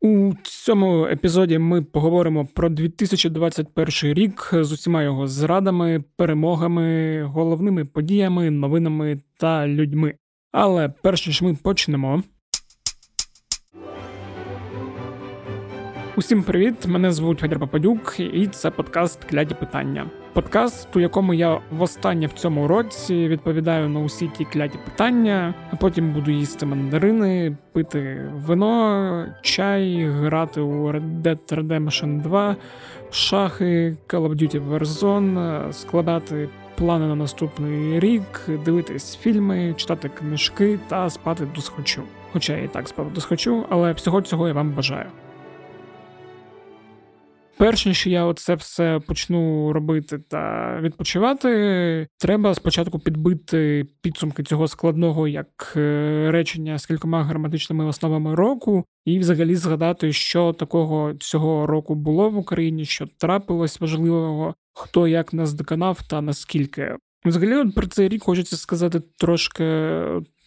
У цьому епізоді ми поговоримо про 2021 рік з усіма його зрадами, перемогами, головними подіями, новинами та людьми. Але перш ніж ми почнемо. Усім привіт! Мене звуть Федір Попадюк, і це подкаст Кляті питання. Подкаст, у якому я востаннє в цьому році відповідаю на усі ті кляті питання, а потім буду їсти мандарини, пити вино, чай, грати у Red Dead Redemption 2, шахи, Call of Duty Warzone, складати плани на наступний рік, дивитись фільми, читати книжки та спати досхочу. Хоча я і так спав досхочу, але всього цього я вам бажаю. Перш ніж я оце все почну робити та відпочивати, треба спочатку підбити підсумки цього складного як е, речення з кількома граматичними основами року, і взагалі згадати, що такого цього року було в Україні, що трапилось важливого, хто як нас доконав та наскільки. Взагалі, от про цей рік хочеться сказати трошки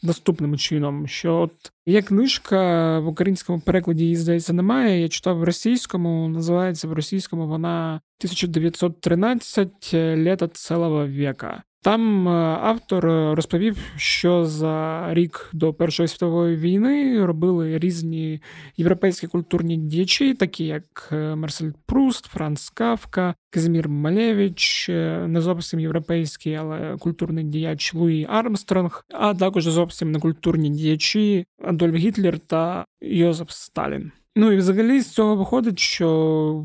наступним чином: що от є книжка в українському перекладі її здається немає. Я читав в російському, називається в російському вона 1913 Лето целого века. Там е, автор розповів, що за рік до Першої світової війни робили різні європейські культурні діячі, такі як е, Марсель Пруст, Франц Кафка, Казімір Малевич, е, не зовсім європейський, але культурний діяч Луї Армстронг, а також зовсім не культурні діячі Адольф Гітлер та Йозеф Сталін. Ну і взагалі з цього виходить, що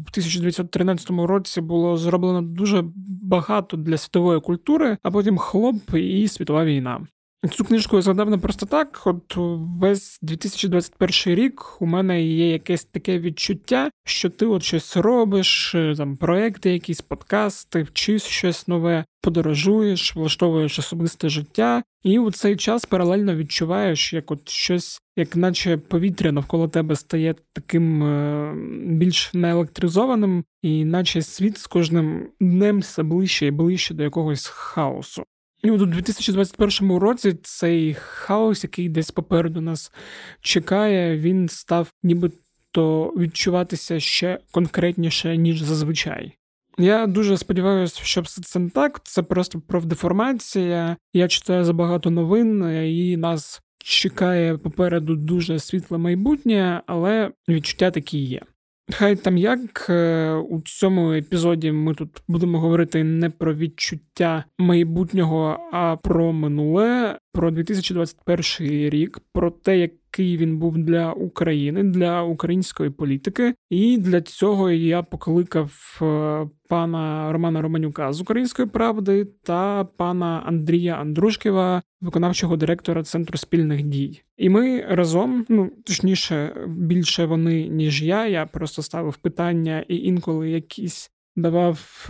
в 1913 році було зроблено дуже багато для світової культури, а потім хлоп і світова війна. Цю книжку я згадав не просто так. От весь 2021 рік у мене є якесь таке відчуття, що ти от щось робиш, е, там проекти, якісь подкасти, вчиш щось нове, подорожуєш, влаштовуєш особисте життя, і у цей час паралельно відчуваєш, як от щось, як наче повітря навколо тебе стає таким е, більш неелектризованим, і наче світ з кожним днем все ближче і ближче до якогось хаосу. І у 2021 році цей хаос, який десь попереду нас чекає, він став нібито відчуватися ще конкретніше, ніж зазвичай. Я дуже сподіваюся, що все це не так. Це просто профдеформація. Я читаю забагато новин, і нас чекає попереду дуже світле майбутнє, але відчуття такі є. Хай там як е, у цьому епізоді ми тут будемо говорити не про відчуття майбутнього, а про минуле, про 2021 рік, про те, який він був для України, для української політики. І для цього я покликав е, пана Романа Романюка з Української правди та пана Андрія Андрушківа, виконавчого директора Центру спільних дій. І ми разом, ну точніше, більше вони ніж я. Я просто ставив питання і інколи якісь давав.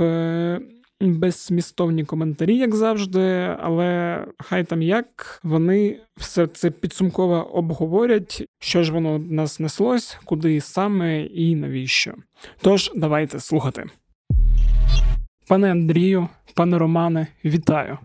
Безсмістовні коментарі, як завжди, але хай там як вони все це підсумково обговорять, що ж воно нас неслось, куди саме і навіщо. Тож, давайте слухати. Пане Андрію, пане Романе, вітаю.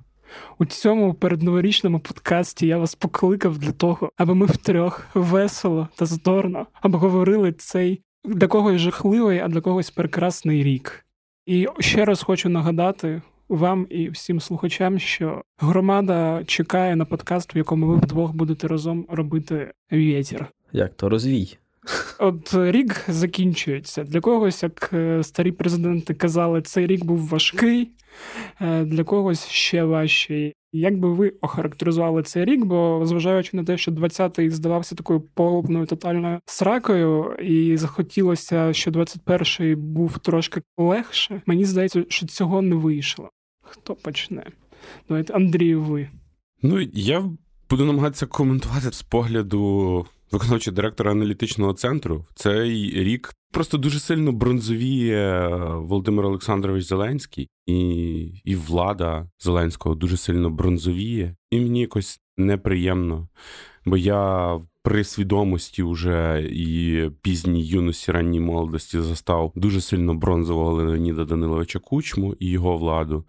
У цьому передноворічному подкасті я вас покликав для того, аби ми втрьох весело та здорно обговорили цей для когось жахливий, а для когось прекрасний рік. І ще раз хочу нагадати вам і всім слухачам, що громада чекає на подкаст, в якому ви вдвох будете разом робити вітер. Як то розвій? От рік закінчується. Для когось, як е, старі президенти казали, цей рік був важкий, е, для когось ще важчий. Як би ви охарактеризували цей рік? Бо зважаючи на те, що 20-й здавався такою повною тотальною сракою, і захотілося, що 21-й був трошки легше. Мені здається, що цього не вийшло. Хто почне? Давайте Андрію, ви. Ну я буду намагатися коментувати з погляду виконавчий директор аналітичного центру. Цей рік просто дуже сильно бронзовіє Володимир Олександрович Зеленський і і влада Зеленського дуже сильно бронзовіє, і мені якось неприємно, бо я при свідомості вже і пізній юності ранній молодості застав дуже сильно бронзового Леоніда Даниловича Кучму і його владу.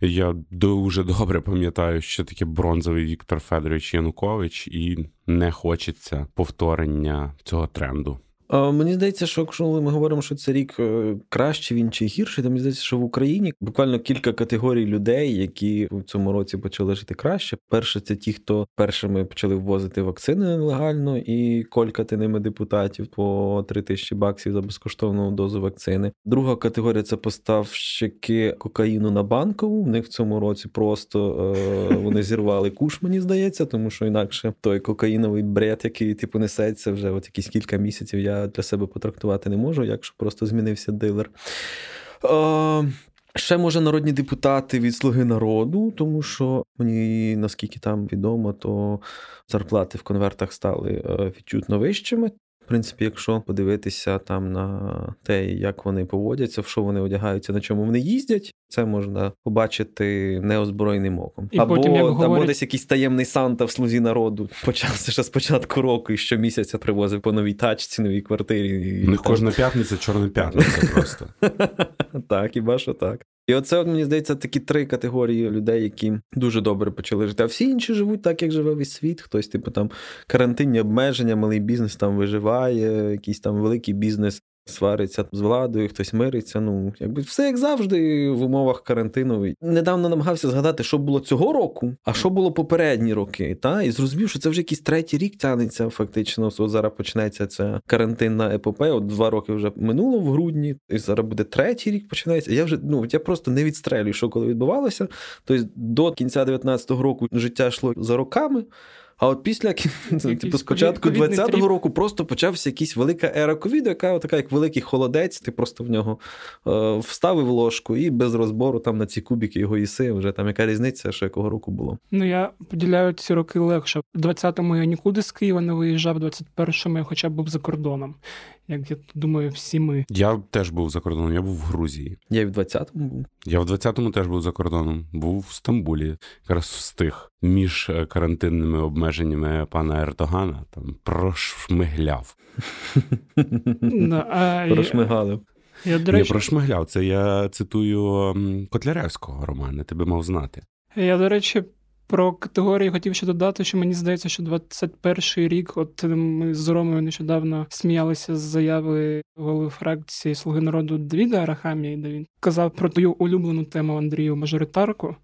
Я дуже добре пам'ятаю, що таке бронзовий Віктор Федорович Янукович, і не хочеться повторення цього тренду. Мені здається, що якщо ми говоримо, що це рік е, краще він чи гірший, то мені здається, що в Україні буквально кілька категорій людей, які в цьому році почали жити краще. Перше, це ті, хто першими почали ввозити вакцини нелегально і колькати ними депутатів по 3 тисячі баксів за безкоштовну дозу вакцини. Друга категорія це поставщики кокаїну на банкову. В них в цьому році просто е, вони зірвали куш, мені здається, тому що інакше той кокаїновий бред, який типу несеться вже от якісь кілька місяців. Я для себе потрактувати не можу, якщо просто змінився дилер. Е, Ще може народні депутати від Слуги народу, тому що мені наскільки там відомо, то зарплати в конвертах стали е, відчутно вищими. В принципі, якщо подивитися там на те, як вони поводяться, в що вони одягаються, на чому вони їздять, це можна побачити неозброєним оком. І або потім, як або говорять... десь якийсь таємний Санта в слузі народу почався ще з початку року і щомісяця привозив по новій тачці, новій квартирі. У них кожна п'ятниця чорна п'ятниця просто. Так, хіба що так. І оце, от, мені здається, такі три категорії людей, які дуже добре почали жити. А всі інші живуть так, як живе весь світ. Хтось, типу, там карантинні обмеження, малий бізнес там виживає, якийсь там великий бізнес свариться з владою, хтось мириться. Ну, якби все як завжди в умовах карантину. Недавно намагався згадати, що було цього року, а що було попередні роки. Та? І зрозумів, що це вже якийсь третій рік тянеться, фактично. От зараз почнеться ця карантинна епопея. От два роки вже минуло в грудні, і зараз буде третій рік починається. Я вже ну я просто не відстрелюю, що коли відбувалося. Тобто до кінця 19-го року життя йшло за роками. А от після типу, спочатку 20-го року просто почався якийсь велика ера ковіду, яка така, як великий холодець, ти просто в нього е, вставив ложку і без розбору там на ці кубики його їси. Вже там яка різниця, що якого року було. Ну я поділяю ці роки легше. В 20-му я нікуди з Києва не виїжджав, в 21-му я хоча б був за кордоном як я думаю, всі ми. Я теж був за кордоном, я був в Грузії. Я і в 20-му був. Я в 20-му теж був за кордоном. Був в Стамбулі, якраз встиг між е, карантинними обмеженнями пана Ертогана там прошмигляв. Прошмигалив. Я, до речі... прошмигляв. Це я цитую Котляревського романа, ти би мав знати. Я, до речі, про категорії хотів ще додати, що мені здається, що 21-й рік, от ми з Ромою нещодавно сміялися з заяви голови фракції Слуги народу Давіда Арахамії, де він казав про твою улюблену тему Андрію мажоритарку.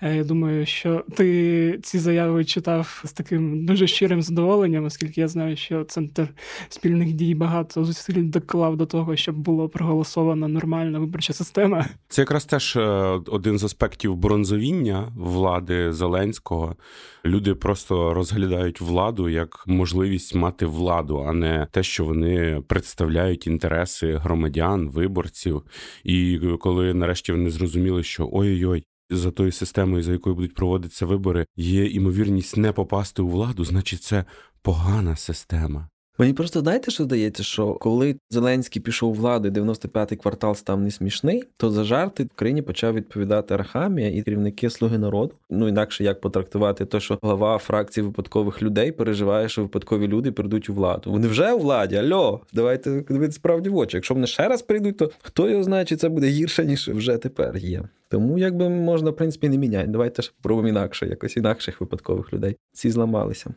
Е, я думаю, що ти ці заяви читав з таким дуже щирим задоволенням, оскільки я знаю, що центр спільних дій багато зусиль доклав до того, щоб було проголосована нормальна виборча система. Це якраз теж е, один з аспектів бронзовіння влади Зеленського. Люди просто розглядають владу як можливість мати владу, а не те, що вони представляють інтереси громадян, виборців. І коли нарешті вони зрозуміли, що ой-ой-ой. За тою системою, за якою будуть проводитися вибори, є імовірність не попасти у владу, значить, це погана система. Мені просто знаєте, що здається, що коли Зеленський пішов у владу, і 95-й квартал став не смішний, то за жарти в країні почав відповідати Архамія і керівники Слуги народу. Ну інакше як потрактувати те, що глава фракції випадкових людей переживає, що випадкові люди прийдуть у владу. Вони вже у владі. Альо, давайте дивитися справді в очі. Якщо вони ще раз прийдуть, то хто його знає, чи це буде гірше ніж вже тепер є. Тому якби можна в принципі не міняти. Давайте ж пробуємо інакше, якось інакших випадкових людей. Ці зламалися.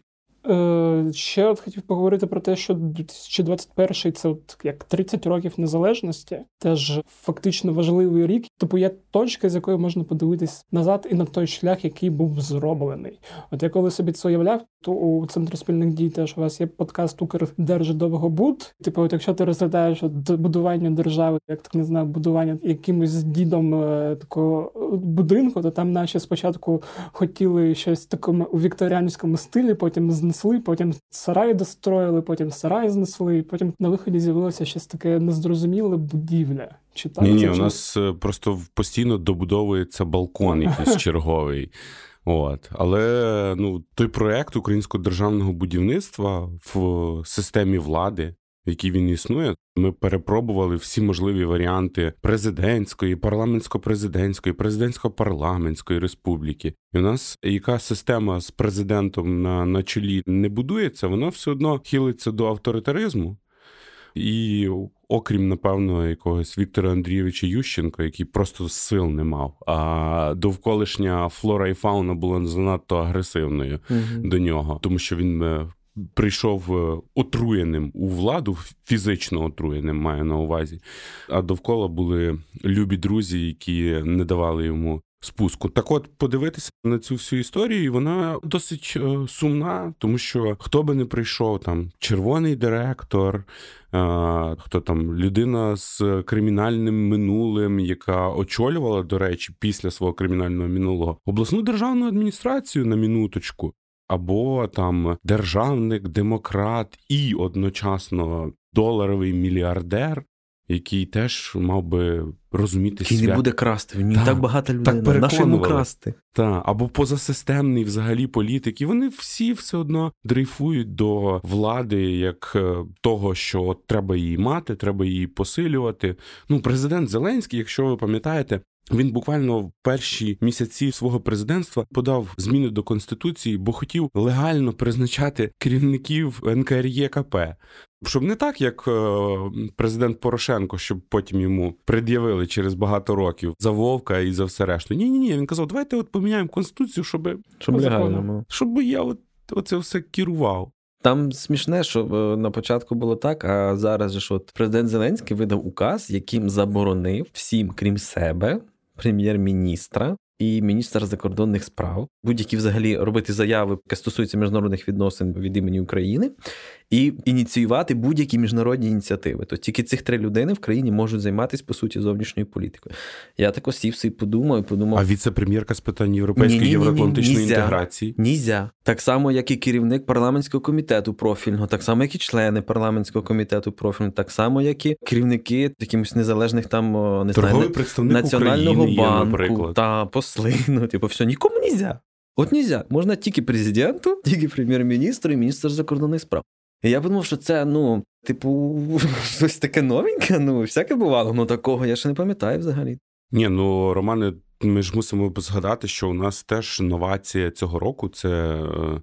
Е, ще от хотів поговорити про те, що 2021 це от як 30 років незалежності, теж фактично важливий рік. Тобто є точка, з якої можна подивитись назад і на той шлях, який був зроблений. От я коли собі це уявляв, то у центрі спільних дій теж у вас є подкаст Укрдерждовгобуд. Типу, от якщо ти розглядаєш от будування держави, як так не знаю, будування якимось дідом е, такого будинку, то там наші спочатку хотіли щось такому у вікторіанському стилі, потім знесли потім сарай достроїли, потім сарай знесли, потім на виході з'явилося щось таке незрозуміле будівля. Чи так? Ні, ні, у нас е, просто постійно добудовується балкон якийсь черговий. От. Але ну, той проект українського державного будівництва в системі влади, в якій він існує, ми перепробували всі можливі варіанти президентської, парламентсько-президентської, президентсько-парламентської республіки. І у нас яка система з президентом на, на чолі не будується, вона все одно хилиться до авторитаризму. І окрім, напевно, якогось Віктора Андрійовича Ющенка, який просто сил не мав. А довколишня флора і фауна була занадто агресивною mm до нього, тому що він е, прийшов е, отруєним у владу, фізично отруєним маю на увазі. А довкола були любі друзі, які не давали йому спуску. Так, от подивитися на цю всю історію, вона досить е, сумна, тому що хто би не прийшов, там червоний директор, е, хто там людина з кримінальним минулим, яка очолювала, до речі, після свого кримінального минулого обласну державну адміністрацію на минуточку. Або там державник, демократ і одночасно доларовий мільярдер, який теж мав би розуміти Який не буде красти. В ній так, так багато людей. Так Нащо йому красти? Так, або позасистемний взагалі політик. І вони всі все одно дрейфують до влади як е, того, що от треба її мати, треба її посилювати. Ну, президент Зеленський, якщо ви пам'ятаєте. Він буквально в перші місяці свого президентства подав зміни до конституції, бо хотів легально призначати керівників НКРЄКП. Щоб не так, як е, президент Порошенко, щоб потім йому пред'явили через багато років за Вовка і за все решту. Ні, ні, ні. Він казав, давайте от поміняємо конституцію, щоб щоб, легально. щоб я от оце все керував. Там смішне, що е, на початку було так, а зараз же ж от президент Зеленський видав указ, яким заборонив всім, крім себе, прем'єр-міністра і міністр закордонних справ, будь-які взагалі робити заяви, які стосуються міжнародних відносин від імені України, і ініціювати будь-які міжнародні ініціативи. То тільки цих три людини в країні можуть займатися по суті зовнішньою політикою. Я так сів і подумав, і подумав. А віце-прем'єрка з питань європейської євроатлантичної інтеграції Нізя. Так само, як і керівник парламентського комітету профільного, так само, як і члени парламентського комітету профільного, так само, як і керівники якимось незалежних там не знаю, національного України банку є, та посли. Ну, типу, все нікому нізя. От нельзя. Можна тільки президенту, тільки прем'єр-міністру і міністр закордонних справ. І я подумав, що це, ну, типу, щось таке новеньке, ну, всяке бувало, ну такого я ще не пам'ятаю взагалі. Ні, ну, Романе, ми ж мусимо згадати, що у нас теж новація цього року це е,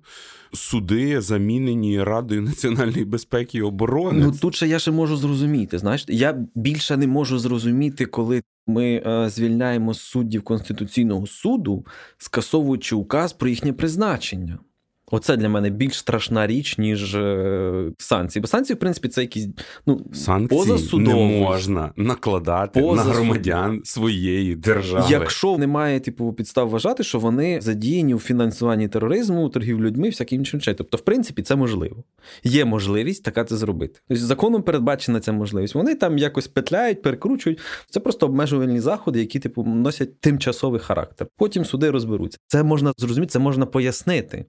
суди, замінені Радою національної безпеки і оборони. Ну тут ще я ще можу зрозуміти. Знаєш, я більше не можу зрозуміти, коли ми е, звільняємо суддів Конституційного суду, скасовуючи указ про їхнє призначення. Оце для мене більш страшна річ, ніж е, санкції. Бо санкції, в принципі, це якісь ну, санкції позасудові. не можна накладати Позасуд... на громадян своєї держави. Якщо немає типу підстав вважати, що вони задіяні у фінансуванні тероризму, торгів людьми, всяким іншим чином. Тобто, в принципі, це можливо. Є можливість така це зробити. Тобто законом передбачена ця можливість. Вони там якось петляють, перекручують. Це просто обмежувальні заходи, які типу носять тимчасовий характер. Потім суди розберуться. Це можна зрозуміти, це можна пояснити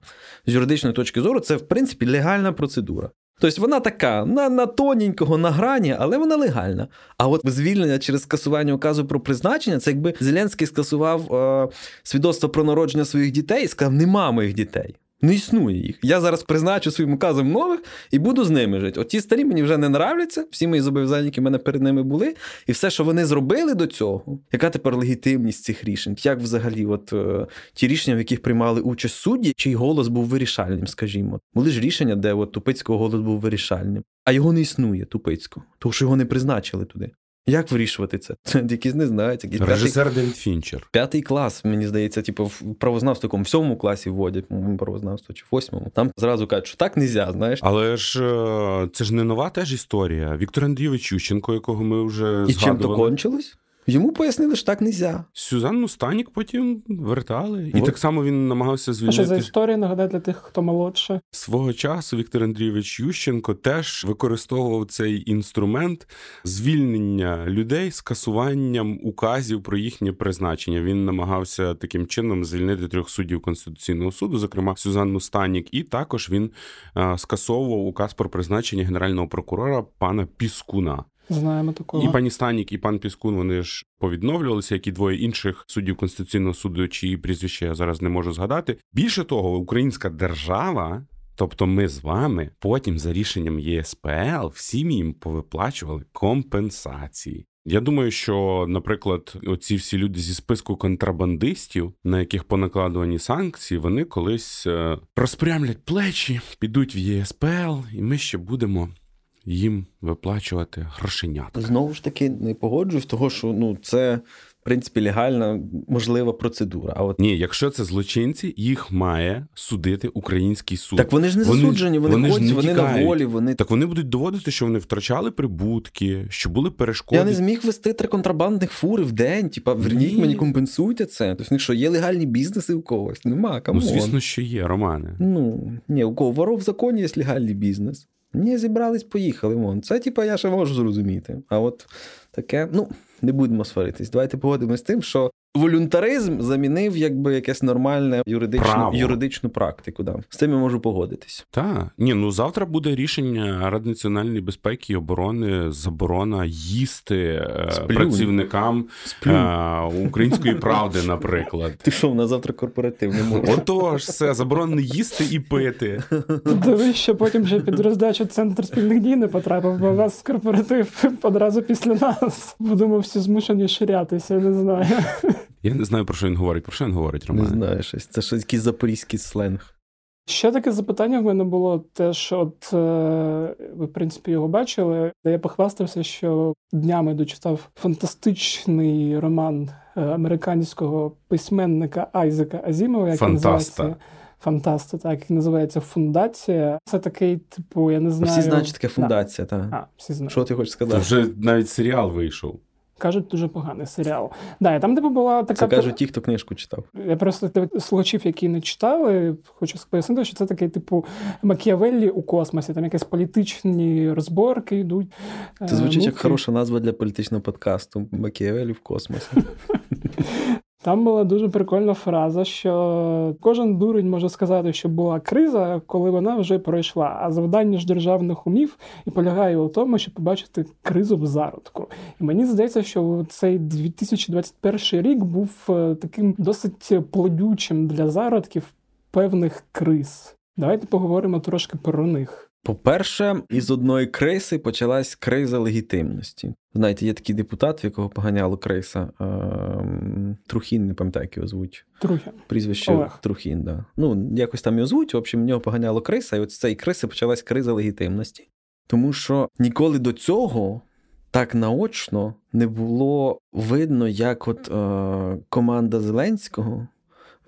з юридичної точки зору, це в принципі легальна процедура. Тобто вона така на на тоненького, на грані, але вона легальна. А от звільнення через скасування указу про призначення, це якби Зеленський скасував е, свідоцтво про народження своїх дітей і сказав, нема моїх дітей. Не існує їх. Я зараз призначу своїм указом нових і буду з ними жити. От ті старі мені вже не нравляться, всі мої зобов'язання, які в мене перед ними були, і все, що вони зробили до цього, яка тепер легітимність цих рішень? Як взагалі, от е, ті рішення, в яких приймали участь судді, чий голос був вирішальним, скажімо, були ж рішення, де от Тупицького голос був вирішальним, а його не існує, Тупицького, тому що його не призначили туди. Як вирішувати це? Це якісь не знають. Якісь Режисер п'ятий, Девід Фінчер. П'ятий клас, мені здається, типу, в правознавстві такому в сьомому класі вводять, правознавство чи в восьмому. Там зразу кажуть, що так не можна, знаєш. Але ж е, це ж не нова теж історія. Віктор Андрійович Ющенко, якого ми вже І згадували. чим то кончилось? Йому пояснили, що так не можна. Сюзанну Станік потім вертали. І так само він намагався звільнити. А що за історія нагадати для тих, хто молодше. Свого часу Віктор Андрійович Ющенко теж використовував цей інструмент звільнення людей скасуванням указів про їхнє призначення. Він намагався таким чином звільнити трьох суддів Конституційного суду, зокрема Сюзанну Станік, і також він скасовував указ про призначення генерального прокурора пана Піскуна. Знаємо такого. І пані Станік, і пан Піскун вони ж повідновлювалися, як і двоє інших суддів Конституційного суду, чиї прізвище я зараз не можу згадати. Більше того, українська держава. Тобто ми з вами потім за рішенням ЄСПЛ всім їм повиплачували компенсації. Я думаю, що, наприклад, оці всі люди зі списку контрабандистів, на яких понакладувані санкції, вони колись е, розпрямлять плечі, підуть в ЄСПЛ, і ми ще будемо їм виплачувати грошенят. Знову ж таки, не погоджуюсь, того що ну це В принципі легальна можлива процедура. А от ні, якщо це злочинці, їх має судити український суд. Так вони ж не Вони- засуджені, вони, вони ходять, вони на волі, вони. Так вони будуть доводити, що вони втрачали прибутки, що були перешкоди. Я не зміг вести три контрабандних фури в день. Типа, верніть Ні. мені, компенсуйте це. Тобто, що, є легальні бізнеси у когось? Нема, come on. Ну, звісно, що є, Романе. Ну, ні, у кого воров в законі є легальний бізнес. Ні, зібрались, поїхали. Вон. Це, типа, я ще можу зрозуміти. А от таке, ну, не будемо сваритись. Давайте погодимося з тим, що волюнтаризм замінив якби якесь нормальне юридичну, юридичну практику. Да. З цим я можу погодитись. Так, ні, ну завтра буде рішення Ради національної безпеки і оборони заборона їсти е, Сплюнь. працівникам Сплюнь. е, української правди, наприклад. Ти що, на завтра корпоратив не можеш? Отож, все заборонено їсти і пити. Дивись, що потім вже під роздачу центр спільних дій не потрапив, бо у нас корпоратив одразу після нас. Будемо всі змушені ширятися, не знаю. Я не знаю про що він говорить. Про що він говорить, Не знаю щось. Це щось якийсь запорізький сленг. Ще таке запитання в мене було теж, от е, ви, в принципі, його бачили, де я похвастався, що днями дочитав фантастичний роман е, американського письменника Айзека Азімова, як Фантаста. називається. Фантаста, так як називається Фундація. Це такий, типу, я не знаю. Всі знають, що таке фундація, так. А, всі знають. Що ти хочеш сказати? Це вже навіть серіал вийшов. Кажуть, дуже поганий серіал. Да, і там, типу, була така. Це кажуть ті, хто книжку читав. Я просто для слухачів, які не читали, хочу пояснити, що це такий, типу, Макіавеллі у космосі. Там якісь політичні розборки йдуть. Це звучить як хороша назва для політичного подкасту Макіавелі в космосі. Там була дуже прикольна фраза, що кожен дурень може сказати, що була криза, коли вона вже пройшла. А завдання ж державних умів і полягає у тому, щоб побачити кризу в зародку. І мені здається, що цей 2021 рік був е, таким досить плодючим для зародків певних криз. Давайте поговоримо трошки про них. По-перше, із одної криси почалась криза легітимності. Знаєте, є такий депутат, в якого поганяло криса. Трухін, не пам'ятаю, як його звуть. Трухін. Прізвище Олег. Трухін, да. Ну, якось там його звуть. В общем, в нього поганяло криса, і от з цієї криси почалась криза легітимності. Тому що ніколи до цього так наочно не було видно, як от е, команда Зеленського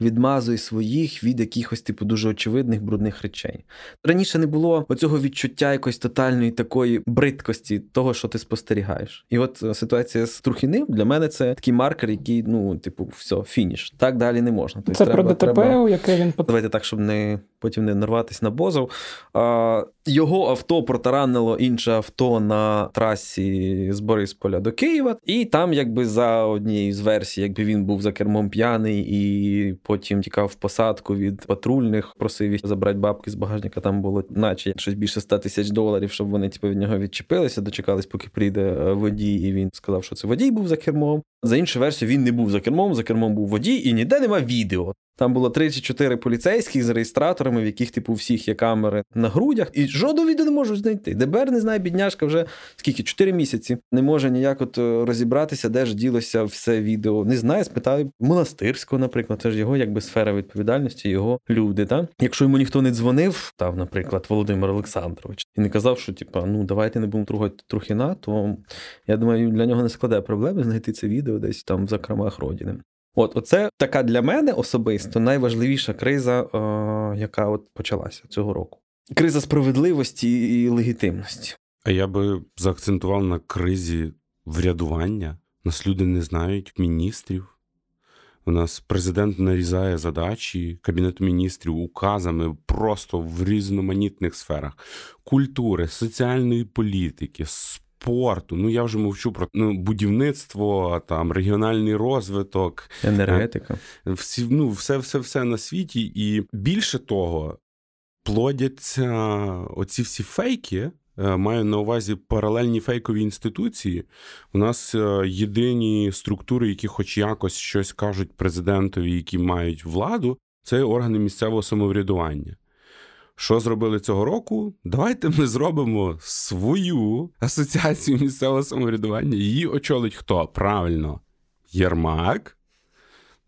відмазує своїх від якихось типу дуже очевидних брудних речей. Раніше не було оцього відчуття якоїсь тотальної такої бридкості того, що ти спостерігаєш. І от е, ситуація з Трухіним для мене це такий маркер, який, ну, типу, все, фініш. Так далі не можна. Тобто Це треба- про ДТП, треба- у яке він Давайте так, щоб не потім не нарватися на бозов. А, його авто протаранило інше авто на трасі з Борисполя до Києва, і там, якби за однією з версій, якби він був за кермом п'яний і потім тікав в посадку від патрульних, просив їх забрати бабки з багажника. Там було наче щось більше 100 тисяч доларів, щоб вони типу, від нього відчепилися, дочекались, поки прийде е, водій, і він сказав, що це водій був за кермом. За іншу версію, він не був за кермом, за кермом був водій, і ніде нема відео. Там було три чи чотири поліцейських з реєстраторами, в яких, типу, всіх є камери на грудях, і жодного відео не можуть знайти. ДБР не знає, бідняшка вже скільки? Чотири місяці. Не може ніяк от е, розібратися, де ж ділося все відео. Не знаю, спитаю монастирського, наприклад, це ж його якби сфера відповідальності, його люди. Та? Якщо йому ніхто не дзвонив, там, наприклад, Володимир Олександрович, і не казав, що типу, ну давайте не будемо трогати Трухіна, то я думаю, для нього не складає проблеми знайти це відео десь там в закромах родини. От, оце така для мене особисто найважливіша криза, е, яка от почалася цього року. Криза справедливості і легітимності. А я би заакцентував на кризі врядування. Нас люди не знають міністрів. У нас президент нарізає задачі Кабінету міністрів указами просто в різноманітних сферах культури, соціальної політики, спорту. Ну я вже мовчу про ну, будівництво, там регіональний розвиток, Енергетика. всі, ну, все, все, все на світі. І більше того, плодяться оці всі фейки. Е, Маю на увазі паралельні фейкові інституції. У нас е, єдині структури, які хоч якось щось кажуть президентові, які мають владу, це органи місцевого самоврядування. Що зробили цього року? Давайте ми зробимо свою асоціацію місцевого самоврядування. Її очолить хто? Правильно, Єрмак,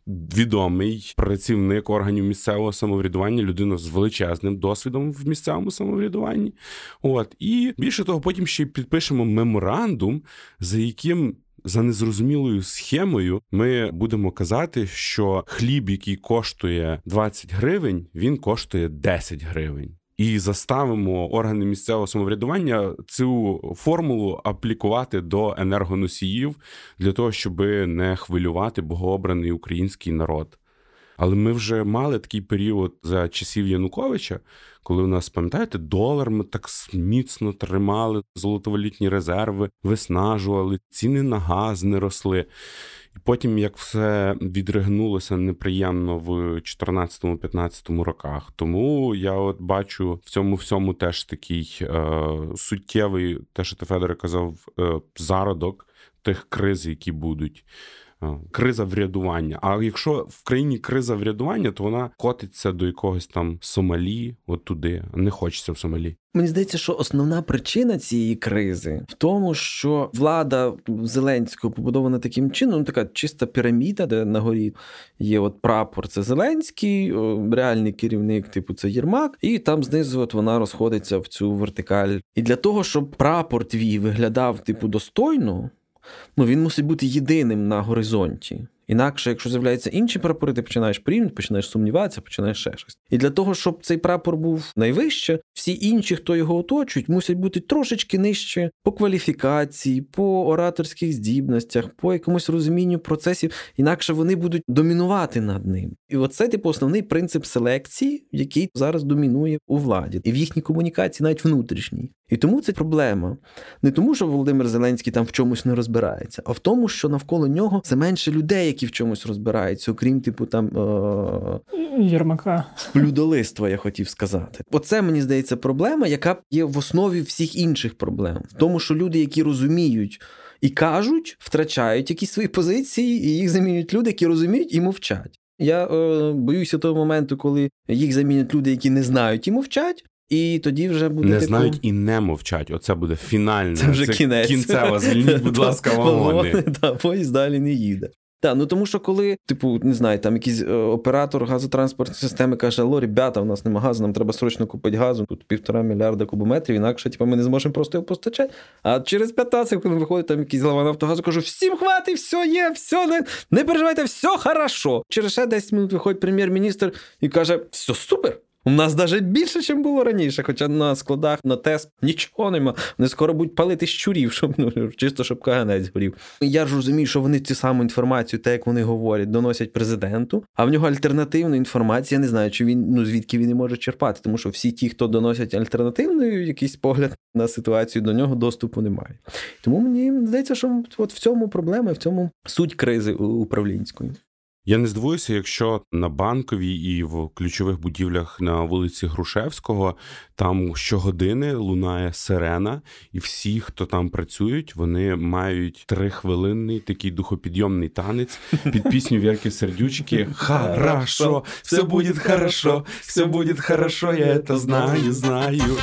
відомий працівник органів місцевого самоврядування, людина з величезним досвідом в місцевому самоврядуванні. От і більше того, потім ще підпишемо меморандум, за яким за незрозумілою схемою ми будемо казати, що хліб, який коштує 20 гривень, він коштує 10 гривень. І заставимо органи місцевого самоврядування цю формулу аплікувати до енергоносіїв для того, щоб не хвилювати богообраний український народ. Але ми вже мали такий період за часів Януковича, коли у нас, пам'ятаєте, долар ми так міцно тримали, золотовалютні резерви, виснажували, ціни на газ не росли. І потім, як все відригнулося неприємно в 2014-2015 роках. Тому я от бачу в цьому всьому теж такий е, суттєвий, те, що ти Федоре казав, е, зародок тих криз, які будуть криза врядування. А якщо в країні криза врядування, то вона котиться до якогось там Сомалі, от туди. Не хочеться в Сомалі. Мені здається, що основна причина цієї кризи в тому, що влада Зеленського побудована таким чином, ну, така чиста піраміда, де на горі є от прапор, це Зеленський, реальний керівник, типу це Єрмак, і там знизу от вона розходиться в цю вертикаль. І для того, щоб прапор твій виглядав типу достойно ну, він мусить бути єдиним на горизонті. Інакше, якщо з'являються інші прапори, ти починаєш порівнювати, починаєш сумніватися, починаєш ще щось. І для того, щоб цей прапор був найвище, всі інші, хто його оточують, мусять бути трошечки нижче по кваліфікації, по ораторських здібностях, по якомусь розумінню процесів, інакше вони будуть домінувати над ним. І оце типу основний принцип селекції, який зараз домінує у владі, і в їхній комунікації, навіть внутрішній. І тому це проблема. Не тому, що Володимир Зеленський там в чомусь не розбирається, а в тому, що навколо нього це менше людей, які в чомусь розбираються, окрім типу там е... Єрмака. Людолиства, я хотів сказати. Оце мені здається проблема, яка є в основі всіх інших проблем. В тому, що люди, які розуміють. І кажуть, втрачають якісь свої позиції, і їх замінюють люди, які розуміють і мовчать. Я е, боюся того моменту, коли їх замінять люди, які не знають і мовчать, і тоді вже буде не таку... знають і не мовчать. Оце буде фінальне. Це вже Це кінець. кінцева. Звільніть, будь ласка, вагони. Та поїзд далі не їде. Так, ну тому що коли, типу, не знаю, там якийсь е, оператор газотранспортної системи каже: Алло, ребята, у нас нема газу, нам треба срочно купити газу, тут півтора мільярда кубометрів, інакше типу, ми не зможемо просто його постачати. А через 15 хвилин виходить там якийсь глава Нафтогазу, каже, всім хватить, все є, все, не, не переживайте, все хорошо. Через ще 10 минут виходить прем'єр-міністр і каже: все супер. У нас навіть більше, ніж було раніше, хоча на складах на тест нічого нема. Вони скоро будуть палити щурів, щоб ну чисто щоб каганець горів. Я ж розумію, що вони цю саму інформацію, те, як вони говорять, доносять президенту. А в нього альтернативна інформація. Я не знаю, чи він ну звідки він не може черпати, тому що всі ті, хто доносять альтернативний якийсь погляд на ситуацію, до нього доступу немає. Тому мені здається, що от в цьому проблема, в цьому суть кризи управлінської. Я не здивуюся, якщо на банковій і в ключових будівлях на вулиці Грушевського там щогодини лунає сирена, і всі, хто там працюють, вони мають трихвилинний такий духопідйомний танець під пісню Вірки Сердючки. Хорошо, все буде хорошо, все буде хорошо, я це знаю, знаю.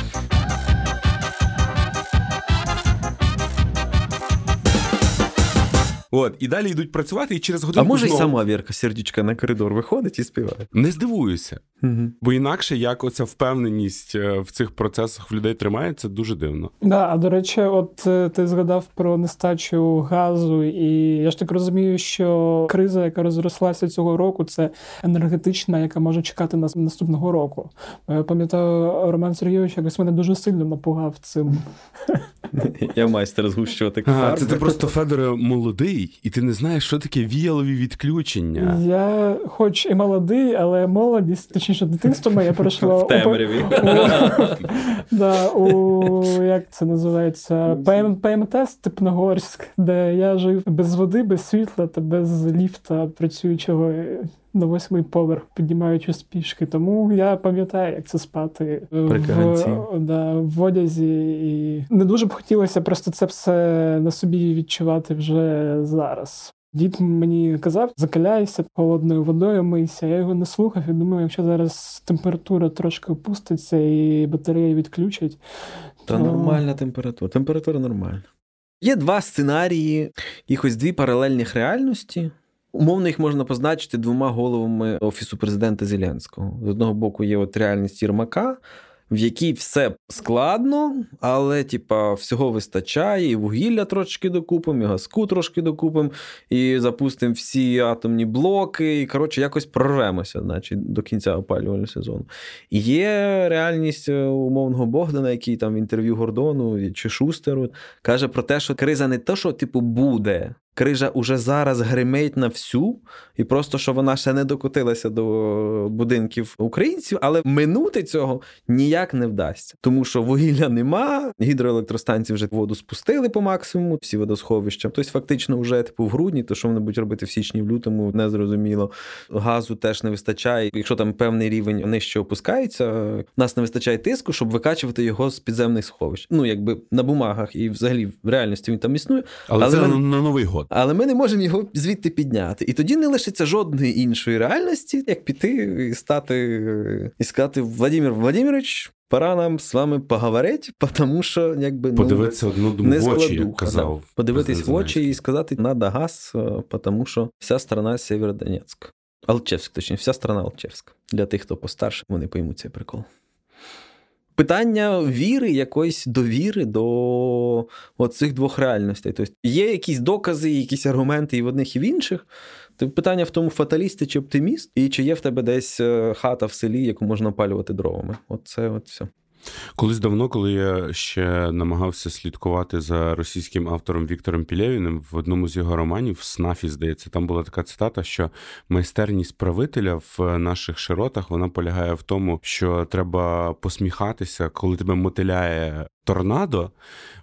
От, і далі йдуть працювати, і через годину. А може знову... й сама Вірка сердючка на коридор виходить і співає? Не здивуюся. Угу. Бо інакше як оця впевненість е, в цих процесах в людей тримається, дуже дивно. Да, а до речі, от е, ти згадав про нестачу газу, і я ж так розумію, що криза, яка розрослася цього року, це енергетична, яка може чекати нас наступного року. Я пам'ятаю, Роман Сергійович якось мене дуже сильно напугав цим. Я майстер згущувати. Це ти просто Федоре молодий, і ти не знаєш, що таке віялові відключення. Я, хоч і молодий, але молодість, точніше, дитинство моє пройшло в темряві. Да, у як це називається? ПМТ Степногорськ, де я жив без води, без світла та без ліфта працюючого на восьмий поверх, піднімаючись пішки. Тому я пам'ятаю, як це спати в, да, в одязі. І не дуже б хотілося просто це все на собі відчувати вже зараз. Дід мені казав, закаляйся холодною водою, мийся. Я його не слухав і думаю, якщо зараз температура трошки опуститься і батареї відключать. Та то... нормальна температура. Температура нормальна. Є два сценарії, якихось дві паралельних реальності. Умовно їх можна позначити двома головами Офісу президента Зеленського. З одного боку, є от реальність Єрмака, в якій все складно, але типа всього вистачає, і вугілля трошки докупимо, і газку трошки докупимо, і запустимо всі атомні блоки. І коротше, якось прорвемося, значить, до кінця опалювального сезону. І є реальність е, умовного Богдана, який там в інтерв'ю Гордону чи Шустеру каже про те, що криза не то, що типу буде. Крижа уже зараз гримить на всю, і просто що вона ще не докотилася до будинків українців, але минути цього ніяк не вдасться, тому що вугілля нема, гідроелектростанції вже воду спустили по максимуму, всі водосховища. Тобто, фактично, вже типу в грудні, то що вони будуть робити в січні, в лютому, незрозуміло. Газу теж не вистачає. Якщо там певний рівень нижче опускається, нас не вистачає тиску, щоб викачувати його з підземних сховищ. Ну якби на бумагах і взагалі в реальності він там існує. Але, але це ми... на новий год. Але ми не можемо його звідти підняти. І тоді не лишиться жодної іншої реальності, як піти і стати і сказати Владимир Владимирович, пора нам з вами поговорити, тому що якби ну, подивитися одну думку в очі, казав. Да. Подивитись в очі і сказати, надо газ, тому що вся страна Сєвєродонецьк. Алчевськ, точніше, вся страна Алчевськ. Для тих, хто постарше, вони поймуть цей прикол питання віри, якоїсь довіри до цих двох реальностей. Тобто є якісь докази, якісь аргументи і в одних, і в інших. Тобто питання в тому, фаталіст чи оптиміст, і чи є в тебе десь е, хата в селі, яку можна опалювати дровами. Оце от все. Колись давно, коли я ще намагався слідкувати за російським автором Віктором Пілєвіним, в одному з його романів Снафі, здається, там була така цитата, що майстерність правителя в наших широтах вона полягає в тому, що треба посміхатися, коли тебе мотиляє торнадо,